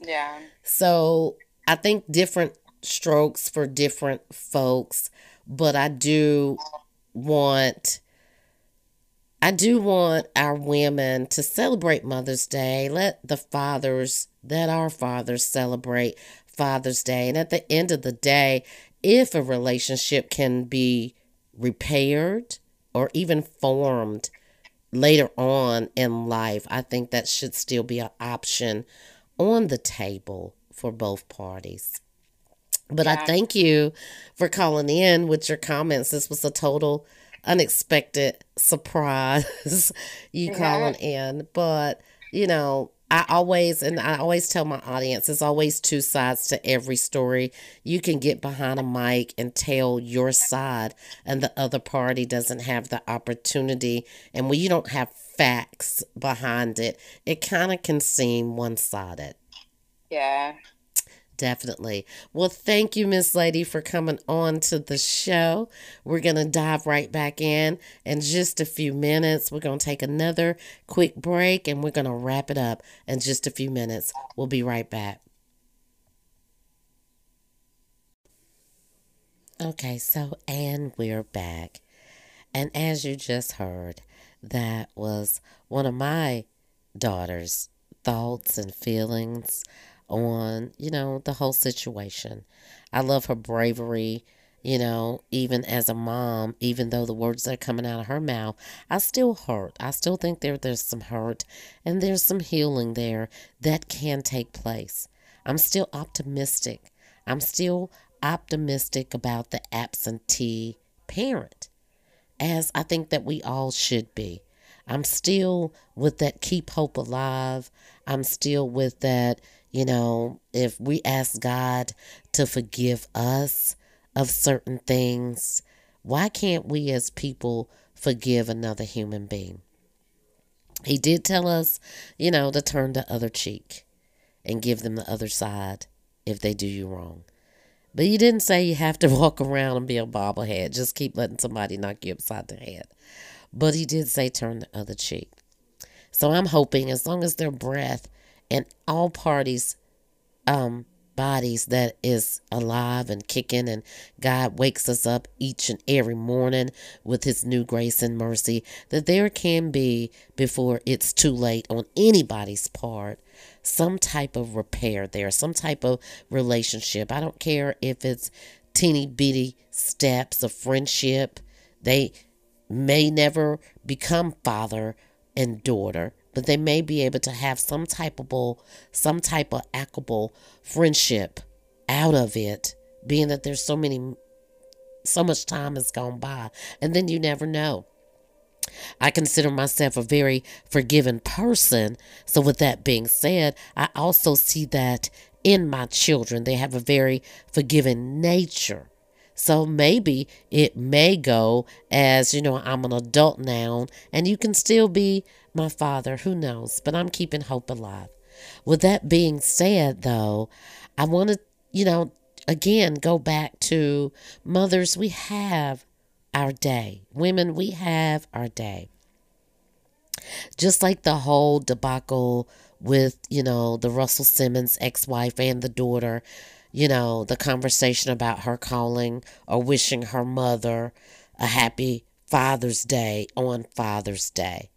Yeah. So I think different strokes for different folks but I do want I do want our women to celebrate Mother's Day. Let the fathers that are fathers celebrate Father's Day. And at the end of the day, if a relationship can be repaired or even formed later on in life, I think that should still be an option on the table for both parties. But yeah. I thank you for calling in with your comments. This was a total unexpected surprise, you yeah. calling in. But, you know, I always, and I always tell my audience, there's always two sides to every story. You can get behind a mic and tell your side, and the other party doesn't have the opportunity. And when you don't have facts behind it, it kind of can seem one sided. Yeah. Definitely. Well, thank you, Miss Lady, for coming on to the show. We're going to dive right back in in just a few minutes. We're going to take another quick break and we're going to wrap it up in just a few minutes. We'll be right back. Okay, so, and we're back. And as you just heard, that was one of my daughter's thoughts and feelings on, you know, the whole situation. I love her bravery, you know, even as a mom, even though the words are coming out of her mouth, I still hurt. I still think there there's some hurt and there's some healing there that can take place. I'm still optimistic. I'm still optimistic about the absentee parent, as I think that we all should be. I'm still with that keep hope alive. I'm still with that you know, if we ask God to forgive us of certain things, why can't we as people forgive another human being? He did tell us, you know, to turn the other cheek and give them the other side if they do you wrong. But he didn't say you have to walk around and be a bobblehead. Just keep letting somebody knock you upside the head. But he did say turn the other cheek. So I'm hoping as long as their breath and all parties um bodies that is alive and kicking and God wakes us up each and every morning with his new grace and mercy that there can be before it's too late on anybody's part some type of repair there some type of relationship. I don't care if it's teeny bitty steps of friendship. They may never become father and daughter but they may be able to have some type of some type of equable friendship out of it, being that there's so many so much time has gone by, and then you never know. I consider myself a very forgiving person. So, with that being said, I also see that in my children. They have a very forgiving nature. So maybe it may go as, you know, I'm an adult now and you can still be my father. Who knows? But I'm keeping hope alive. With that being said, though, I want to, you know, again go back to mothers. We have our day. Women, we have our day. Just like the whole debacle with, you know, the Russell Simmons ex wife and the daughter you know, the conversation about her calling or wishing her mother a happy Father's Day on Father's Day.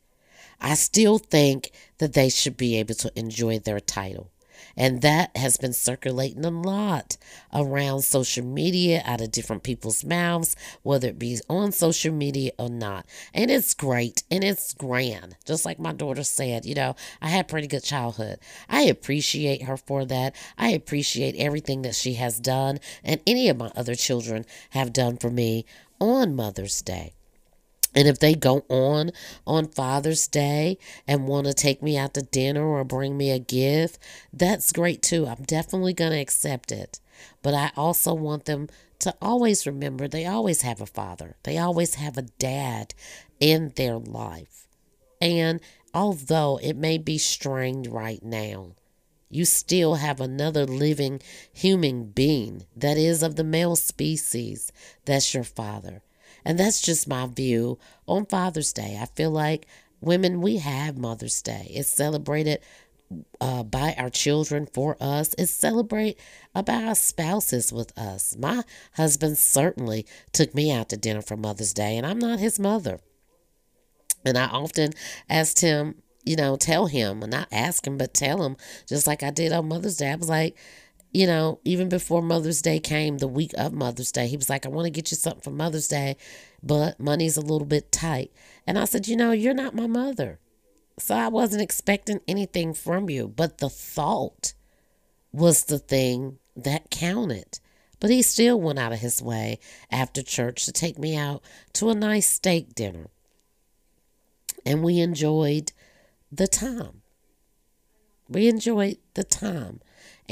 I still think that they should be able to enjoy their title. And that has been circulating a lot around social media out of different people's mouths, whether it be on social media or not. And it's great and it's grand. Just like my daughter said, you know, I had pretty good childhood. I appreciate her for that. I appreciate everything that she has done and any of my other children have done for me on Mother's Day. And if they go on on Father's Day and want to take me out to dinner or bring me a gift, that's great too. I'm definitely going to accept it. But I also want them to always remember they always have a father, they always have a dad in their life. And although it may be strained right now, you still have another living human being that is of the male species that's your father. And that's just my view on Father's Day. I feel like women, we have Mother's Day. It's celebrated uh, by our children for us. It's celebrate about our spouses with us. My husband certainly took me out to dinner for Mother's Day, and I'm not his mother. And I often asked him, you know, tell him, and not ask him, but tell him, just like I did on Mother's Day. I was like, you know, even before Mother's Day came, the week of Mother's Day, he was like, I want to get you something for Mother's Day, but money's a little bit tight. And I said, You know, you're not my mother. So I wasn't expecting anything from you, but the thought was the thing that counted. But he still went out of his way after church to take me out to a nice steak dinner. And we enjoyed the time. We enjoyed the time.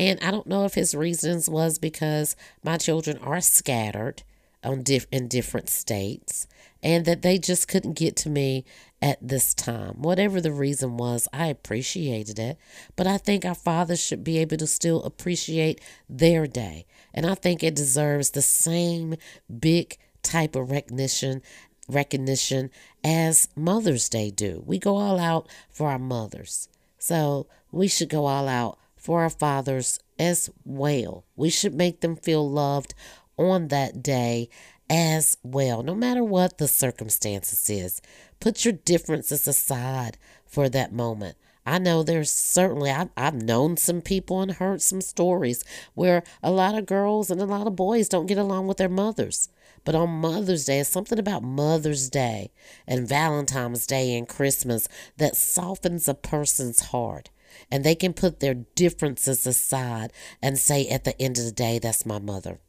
And I don't know if his reasons was because my children are scattered on diff- in different states and that they just couldn't get to me at this time. Whatever the reason was, I appreciated it. But I think our fathers should be able to still appreciate their day. And I think it deserves the same big type of recognition recognition as Mother's Day do. We go all out for our mothers. So we should go all out for our fathers as well. We should make them feel loved on that day as well, no matter what the circumstances is. Put your differences aside for that moment. I know there's certainly, I've, I've known some people and heard some stories where a lot of girls and a lot of boys don't get along with their mothers. But on Mother's Day, it's something about Mother's Day and Valentine's Day and Christmas that softens a person's heart. And they can put their differences aside and say, at the end of the day, that's my mother.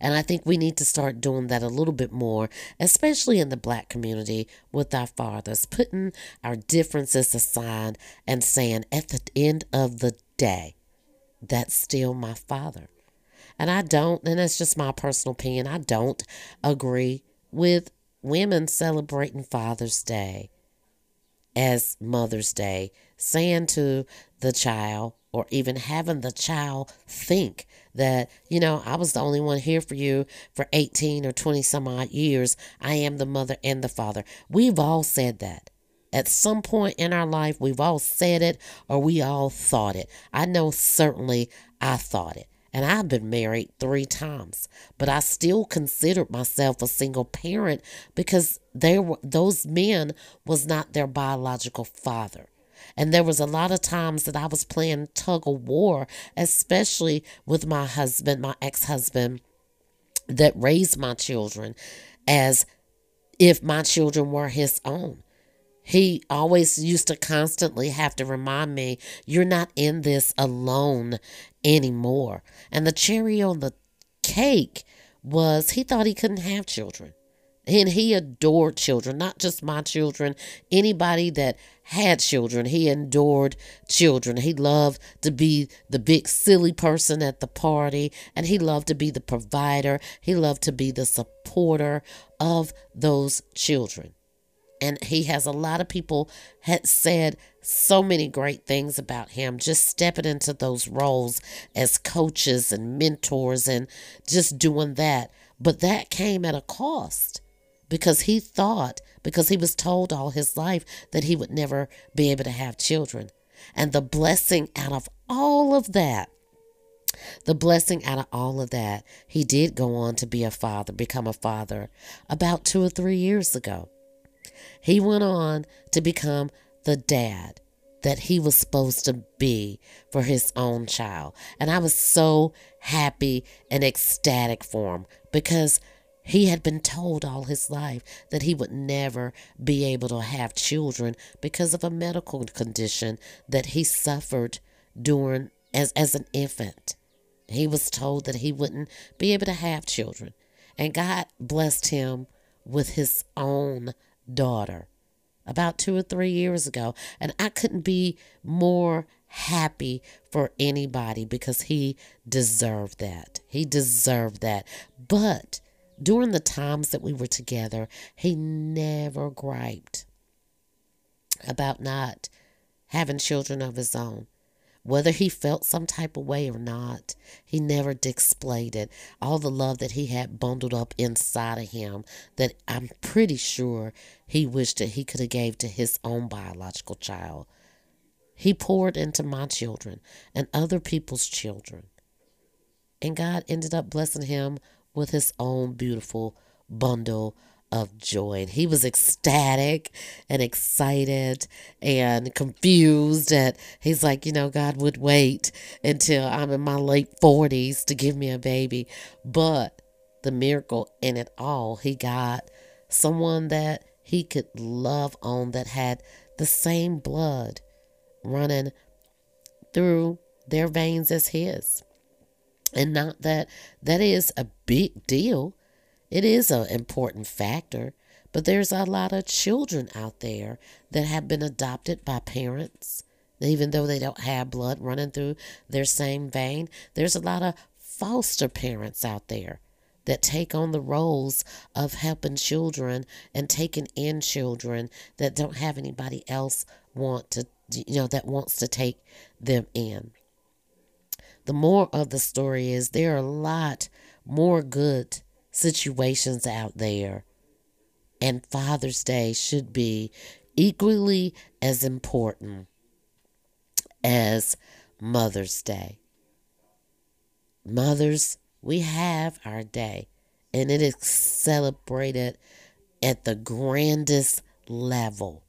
And I think we need to start doing that a little bit more, especially in the black community with our fathers, putting our differences aside and saying, at the end of the day, that's still my father. And I don't, and that's just my personal opinion, I don't agree with women celebrating Father's Day as Mother's Day, saying to the child, or even having the child think that, you know, I was the only one here for you for 18 or 20 some odd years. I am the mother and the father. We've all said that. At some point in our life, we've all said it or we all thought it. I know certainly I thought it. And I've been married three times, but I still considered myself a single parent because they were, those men was not their biological father. And there was a lot of times that I was playing tug of war, especially with my husband, my ex husband, that raised my children as if my children were his own. He always used to constantly have to remind me, you're not in this alone anymore. And the cherry on the cake was he thought he couldn't have children. And he adored children, not just my children, anybody that had children. He adored children. He loved to be the big silly person at the party, and he loved to be the provider. He loved to be the supporter of those children. And he has a lot of people had said so many great things about him, just stepping into those roles as coaches and mentors and just doing that. But that came at a cost because he thought, because he was told all his life that he would never be able to have children. And the blessing out of all of that, the blessing out of all of that, he did go on to be a father, become a father about two or three years ago. He went on to become the dad that he was supposed to be for his own child. And I was so happy and ecstatic for him because he had been told all his life that he would never be able to have children because of a medical condition that he suffered during as, as an infant. He was told that he wouldn't be able to have children. And God blessed him with his own daughter about two or three years ago. And I couldn't be more happy for anybody because he deserved that. He deserved that. But during the times that we were together, he never griped about not having children of his own. Whether he felt some type of way or not, he never displayed it. All the love that he had bundled up inside of him that I'm pretty sure he wished that he could have gave to his own biological child. He poured into my children and other people's children. And God ended up blessing him with his own beautiful bundle of joy. He was ecstatic and excited and confused And he's like, you know, God would wait until I'm in my late 40s to give me a baby. But the miracle in it all, he got someone that he could love on that had the same blood running through their veins as his. And not that that is a big deal. It is an important factor. But there's a lot of children out there that have been adopted by parents, even though they don't have blood running through their same vein. There's a lot of foster parents out there that take on the roles of helping children and taking in children that don't have anybody else want to you know that wants to take them in the more of the story is there are a lot more good situations out there. And Father's Day should be equally as important as Mother's Day. Mothers, we have our day, and it is celebrated at the grandest level.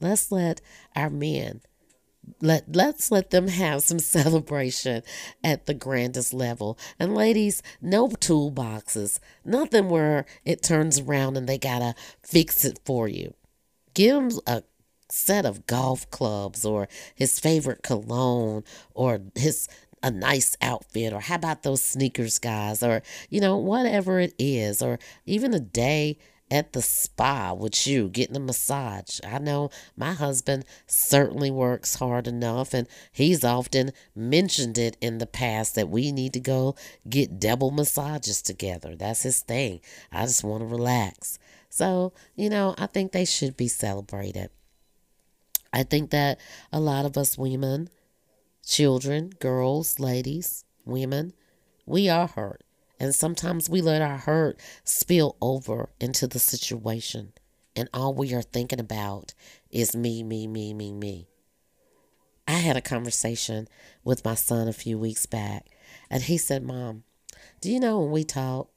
Let's let our men let let's let them have some celebration at the grandest level. And ladies, no toolboxes, nothing where it turns around and they gotta fix it for you. Give them a set of golf clubs or his favorite cologne or his a nice outfit or how about those sneakers guys or you know whatever it is or even a day at the spa with you getting a massage. I know my husband certainly works hard enough, and he's often mentioned it in the past that we need to go get double massages together. That's his thing. I just want to relax. So, you know, I think they should be celebrated. I think that a lot of us women, children, girls, ladies, women, we are hurt. And sometimes we let our hurt spill over into the situation. And all we are thinking about is me, me, me, me, me. I had a conversation with my son a few weeks back, and he said, Mom, do you know when we talk,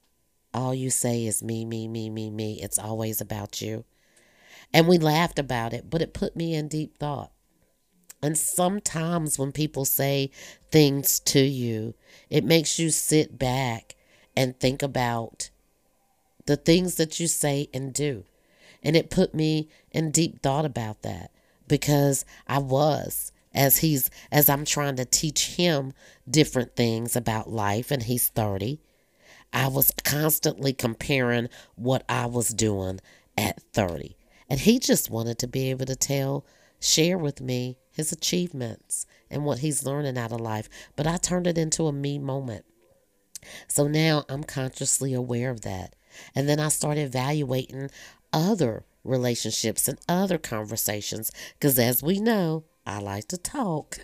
all you say is me, me, me, me, me. It's always about you. And we laughed about it, but it put me in deep thought. And sometimes when people say things to you, it makes you sit back and think about the things that you say and do. And it put me in deep thought about that because I was as he's as I'm trying to teach him different things about life and he's 30. I was constantly comparing what I was doing at 30. And he just wanted to be able to tell, share with me his achievements and what he's learning out of life. But I turned it into a me moment. So now I'm consciously aware of that. And then I started evaluating other relationships and other conversations because, as we know, I like to talk.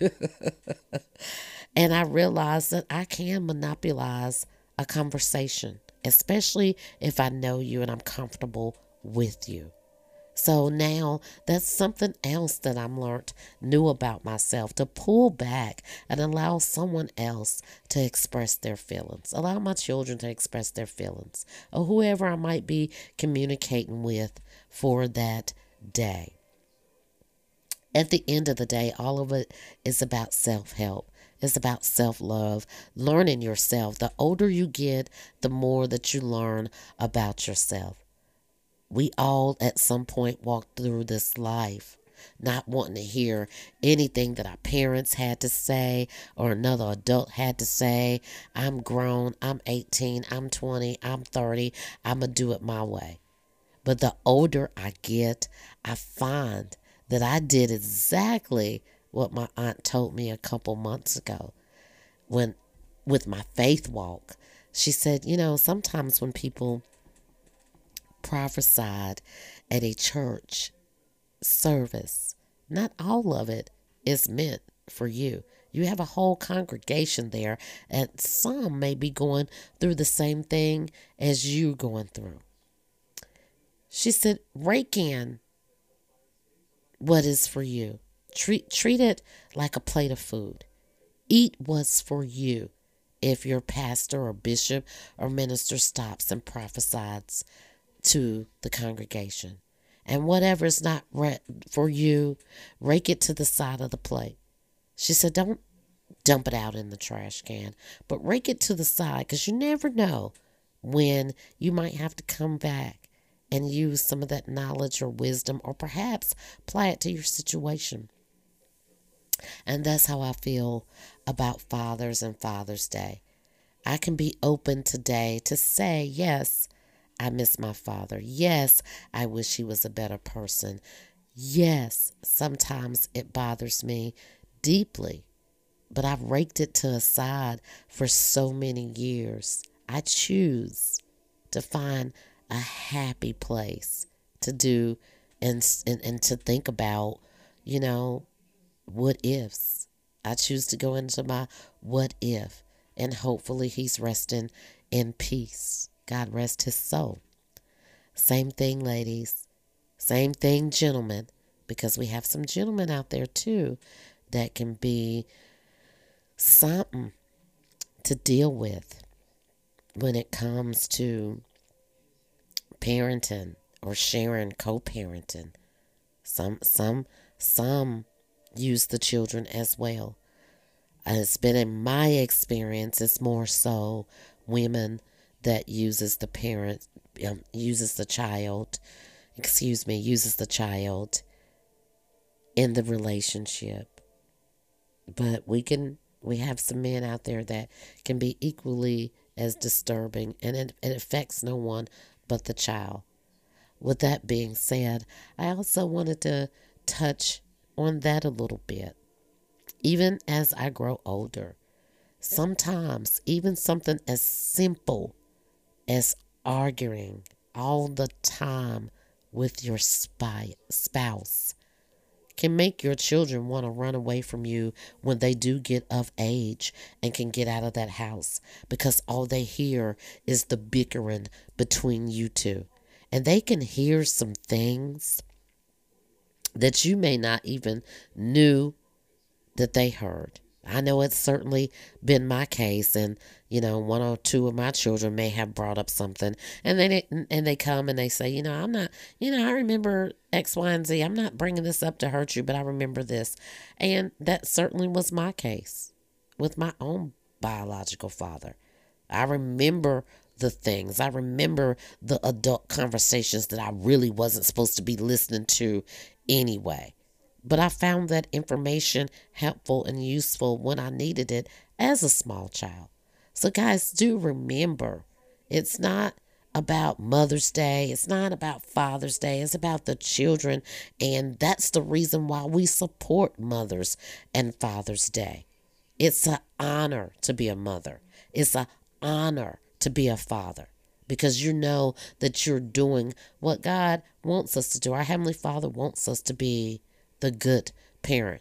and I realized that I can monopolize a conversation, especially if I know you and I'm comfortable with you. So now that's something else that I'm learned new about myself to pull back and allow someone else to express their feelings. Allow my children to express their feelings or whoever I might be communicating with for that day. At the end of the day, all of it is about self help. It's about self love, learning yourself. The older you get, the more that you learn about yourself. We all at some point walked through this life not wanting to hear anything that our parents had to say or another adult had to say. I'm grown, I'm 18, I'm 20, I'm 30, I'm going to do it my way. But the older I get, I find that I did exactly what my aunt told me a couple months ago when with my faith walk. She said, you know, sometimes when people prophesied at a church service, not all of it is meant for you. You have a whole congregation there, and some may be going through the same thing as you're going through. She said, rake in what is for you. Treat, treat it like a plate of food. Eat what's for you. If your pastor or bishop or minister stops and prophesies to the congregation. And whatever is not for you, rake it to the side of the plate. She said, Don't dump it out in the trash can, but rake it to the side because you never know when you might have to come back and use some of that knowledge or wisdom or perhaps apply it to your situation. And that's how I feel about Fathers and Father's Day. I can be open today to say, yes, I miss my father. Yes, I wish he was a better person. Yes, sometimes it bothers me deeply, but I've raked it to a side for so many years. I choose to find a happy place to do and, and, and to think about, you know, what ifs. I choose to go into my what if, and hopefully he's resting in peace. God rest his soul. Same thing, ladies. Same thing, gentlemen, because we have some gentlemen out there too that can be something to deal with when it comes to parenting or sharing co-parenting. Some some some use the children as well. It's been in my experience, it's more so women that uses the parent, um, uses the child, excuse me, uses the child in the relationship. But we can, we have some men out there that can be equally as disturbing and it, it affects no one but the child. With that being said, I also wanted to touch on that a little bit. Even as I grow older, sometimes even something as simple as arguing all the time with your spy, spouse can make your children want to run away from you when they do get of age and can get out of that house because all they hear is the bickering between you two. And they can hear some things that you may not even knew that they heard. I know it's certainly been my case, and you know, one or two of my children may have brought up something, and then it, and they come and they say, you know, I'm not, you know, I remember X, Y, and Z. I'm not bringing this up to hurt you, but I remember this, and that certainly was my case with my own biological father. I remember the things. I remember the adult conversations that I really wasn't supposed to be listening to anyway. But I found that information helpful and useful when I needed it as a small child. So, guys, do remember it's not about Mother's Day, it's not about Father's Day, it's about the children. And that's the reason why we support Mother's and Father's Day. It's an honor to be a mother, it's an honor to be a father because you know that you're doing what God wants us to do. Our Heavenly Father wants us to be the good parent.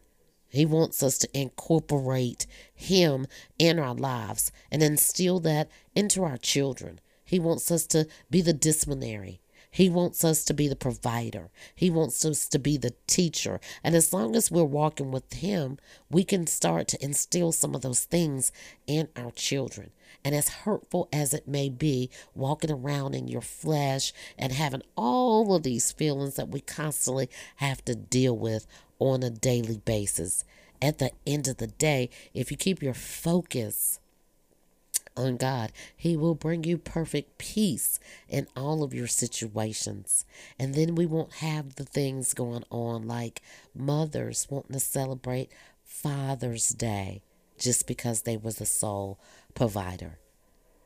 He wants us to incorporate Him in our lives and instill that into our children. He wants us to be the disciplinary. He wants us to be the provider. He wants us to be the teacher. And as long as we're walking with Him, we can start to instill some of those things in our children. And as hurtful as it may be, walking around in your flesh and having all of these feelings that we constantly have to deal with on a daily basis, at the end of the day, if you keep your focus on God, He will bring you perfect peace in all of your situations. And then we won't have the things going on like mothers wanting to celebrate Father's Day just because they was the sole provider.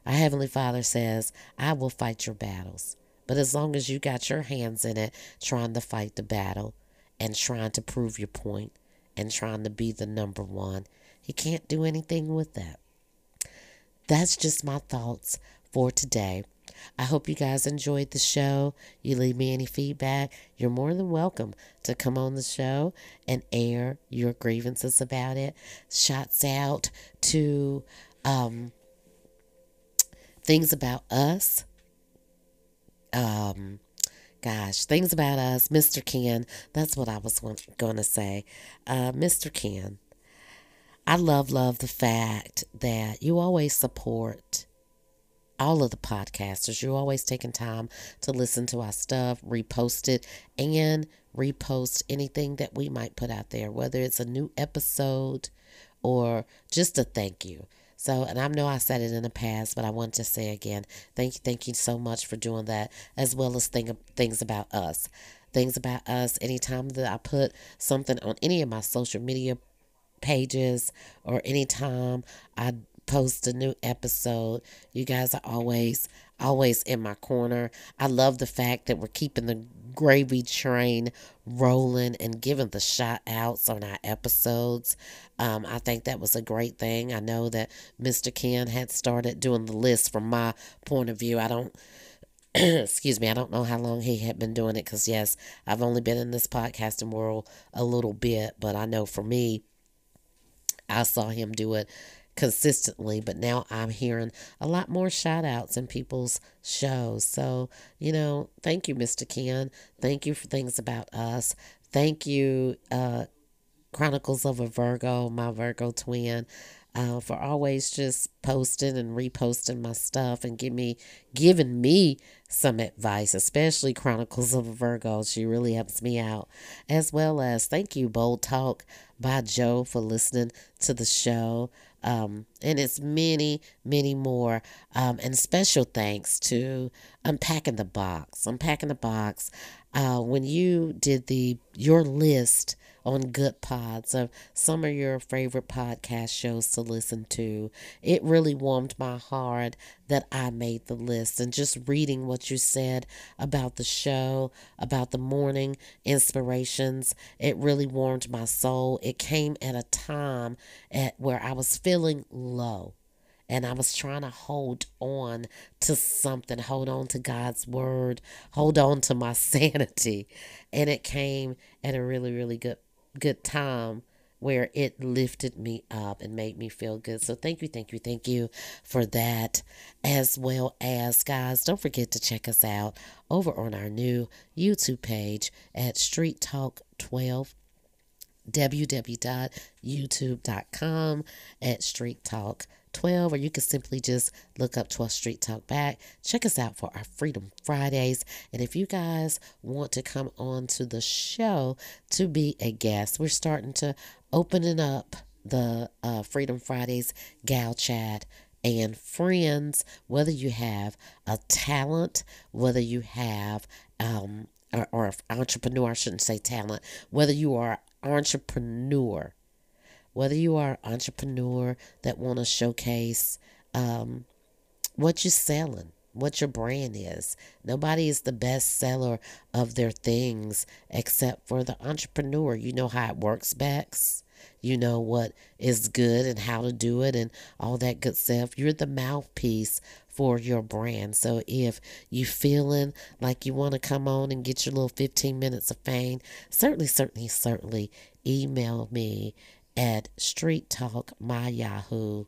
Our Heavenly Father says, I will fight your battles. But as long as you got your hands in it, trying to fight the battle and trying to prove your point and trying to be the number one, He can't do anything with that. That's just my thoughts for today. I hope you guys enjoyed the show. You leave me any feedback, you're more than welcome to come on the show and air your grievances about it. Shots out to um, things about us. Um, gosh, things about us, Mr. Ken. That's what I was going to say. Uh, Mr. Ken. I love, love the fact that you always support all of the podcasters. You're always taking time to listen to our stuff, repost it, and repost anything that we might put out there, whether it's a new episode or just a thank you. So, and I know I said it in the past, but I want to say again, thank you, thank you so much for doing that, as well as think, things about us. Things about us. Anytime that I put something on any of my social media pages or anytime I post a new episode. You guys are always, always in my corner. I love the fact that we're keeping the gravy train rolling and giving the shout outs on our episodes. Um, I think that was a great thing. I know that Mr. Ken had started doing the list from my point of view. I don't. excuse me, I don't know how long he had been doing it because, yes, I've only been in this podcasting world a little bit, but I know for me, I saw him do it consistently, but now I'm hearing a lot more shout outs in people's shows. So, you know, thank you, Mr. Ken. Thank you for things about us. Thank you, uh, Chronicles of a Virgo, my Virgo twin uh, for always just posting and reposting my stuff and give me giving me some advice, especially Chronicles of a Virgo. She really helps me out. As well as thank you, Bold Talk by Joe, for listening to the show. Um, and it's many, many more. Um, and special thanks to Unpacking the Box. Unpacking the Box. Uh, when you did the your list on Good Pods of some of your favorite podcast shows to listen to. It really warmed my heart that I made the list. And just reading what you said about the show, about the morning inspirations, it really warmed my soul. It came at a time at where I was feeling low and I was trying to hold on to something, hold on to God's word, hold on to my sanity. And it came at a really, really good good time where it lifted me up and made me feel good. So thank you, thank you, thank you for that. As well as, guys, don't forget to check us out over on our new YouTube page at Street Talk 12 www.youtube.com at Street Talk 12, or you can simply just look up 12 Street Talk Back. Check us out for our Freedom Fridays. And if you guys want to come on to the show to be a guest, we're starting to open it up the uh, Freedom Fridays Gal Chat and friends, whether you have a talent, whether you have um, or, or entrepreneur, I shouldn't say talent, whether you are entrepreneur whether you are an entrepreneur that want to showcase um, what you're selling what your brand is. Nobody is the best seller of their things except for the entrepreneur. You know how it works Bex. you know what is good and how to do it and all that good stuff. You're the mouthpiece for your brand. So if you feeling like you want to come on and get your little 15 minutes of fame certainly certainly certainly email me at Street Talk My Yahoo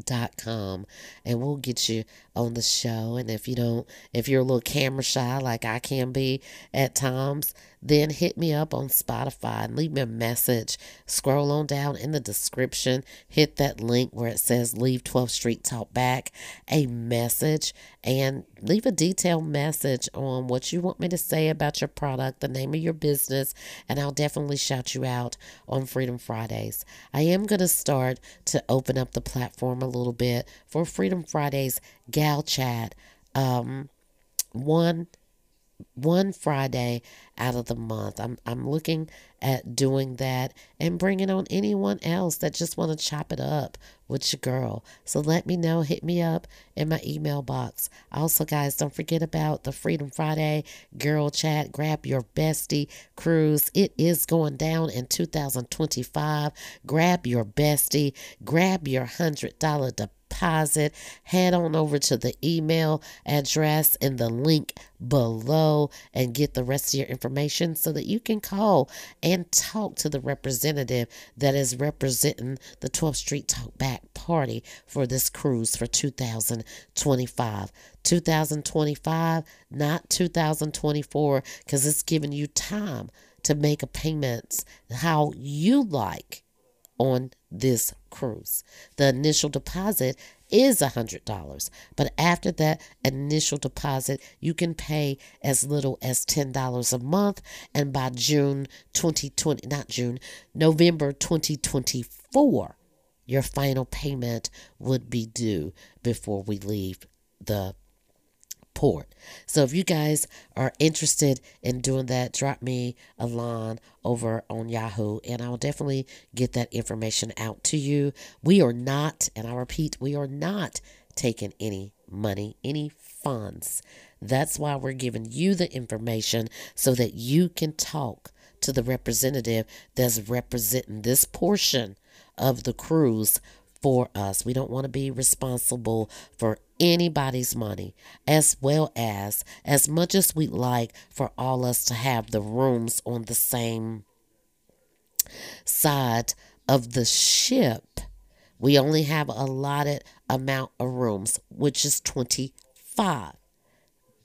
dot com and we'll get you on the show. And if you don't if you're a little camera shy like I can be at times then hit me up on Spotify and leave me a message. Scroll on down in the description hit that link where it says leave 12th Street Talk back a message and leave a detailed message on what you want me to say about your product the name of your business and I'll definitely shout you out on Freedom Fridays. I am going to start to open up the platform a little bit for Freedom Fridays Gal Chat. Um, one one Friday out of the month. I'm I'm looking at doing that and bringing on anyone else that just want to chop it up with your girl. So let me know. Hit me up in my email box. Also, guys, don't forget about the Freedom Friday Girl Chat. Grab your bestie cruise. It is going down in 2025. Grab your bestie. Grab your hundred dollar deposit deposit, head on over to the email address in the link below and get the rest of your information so that you can call and talk to the representative that is representing the 12th Street Talk Back Party for this cruise for 2025. 2025, not 2024, because it's giving you time to make a payments how you like on this cruise. The initial deposit is $100, but after that initial deposit, you can pay as little as $10 a month. And by June 2020, not June, November 2024, your final payment would be due before we leave the port. So if you guys are interested in doing that, drop me a line over on Yahoo and I'll definitely get that information out to you. We are not, and I repeat, we are not taking any money, any funds. That's why we're giving you the information so that you can talk to the representative that's representing this portion of the cruise for us. We don't want to be responsible for anybody's money, as well as as much as we'd like for all us to have the rooms on the same side of the ship. We only have a allotted amount of rooms, which is 25.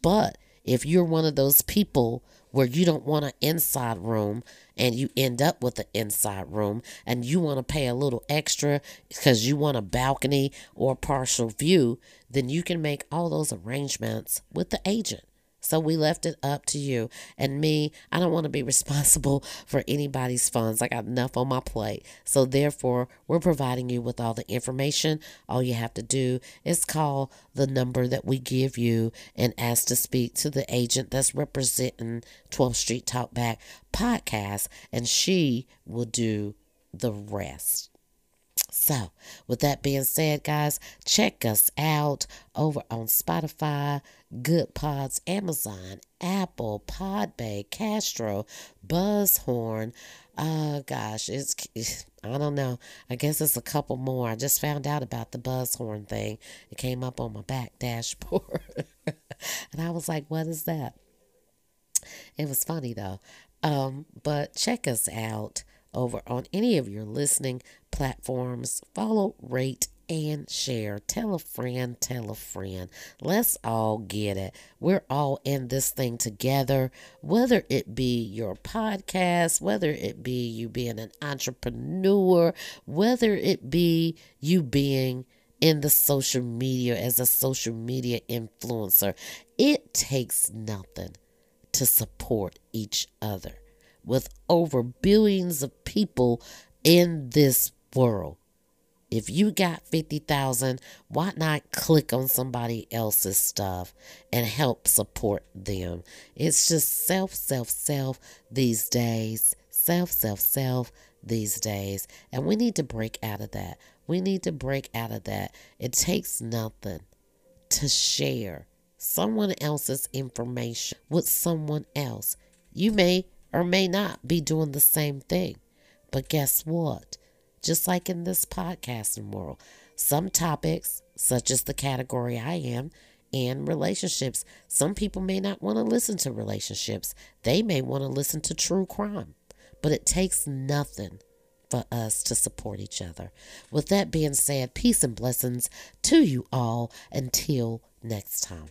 But if you're one of those people where you don't want an inside room and you end up with an inside room and you want to pay a little extra because you want a balcony or partial view, then you can make all those arrangements with the agent. So we left it up to you. And me, I don't want to be responsible for anybody's funds. I got enough on my plate. So therefore, we're providing you with all the information. All you have to do is call the number that we give you and ask to speak to the agent that's representing 12th Street Talkback podcast, and she will do the rest. So, with that being said, guys, check us out over on Spotify, Good Pods, Amazon, Apple, Podbay, Castro, Buzzhorn. Uh, gosh, it's, I don't know. I guess it's a couple more. I just found out about the Buzzhorn thing. It came up on my back dashboard. and I was like, what is that? It was funny though. Um, but check us out over on any of your listening platforms. Follow, rate, and share. Tell a friend, tell a friend. Let's all get it. We're all in this thing together, whether it be your podcast, whether it be you being an entrepreneur, whether it be you being in the social media as a social media influencer. It takes nothing to support each other with over billions of people in this world. If you got 50,000, why not click on somebody else's stuff and help support them? It's just self, self, self these days. Self, self, self these days. And we need to break out of that. We need to break out of that. It takes nothing to share someone else's information with someone else. You may or may not be doing the same thing. But guess what? Just like in this podcasting world, some topics, such as the category I am, and relationships, some people may not want to listen to relationships. They may want to listen to true crime. But it takes nothing for us to support each other. With that being said, peace and blessings to you all until next time.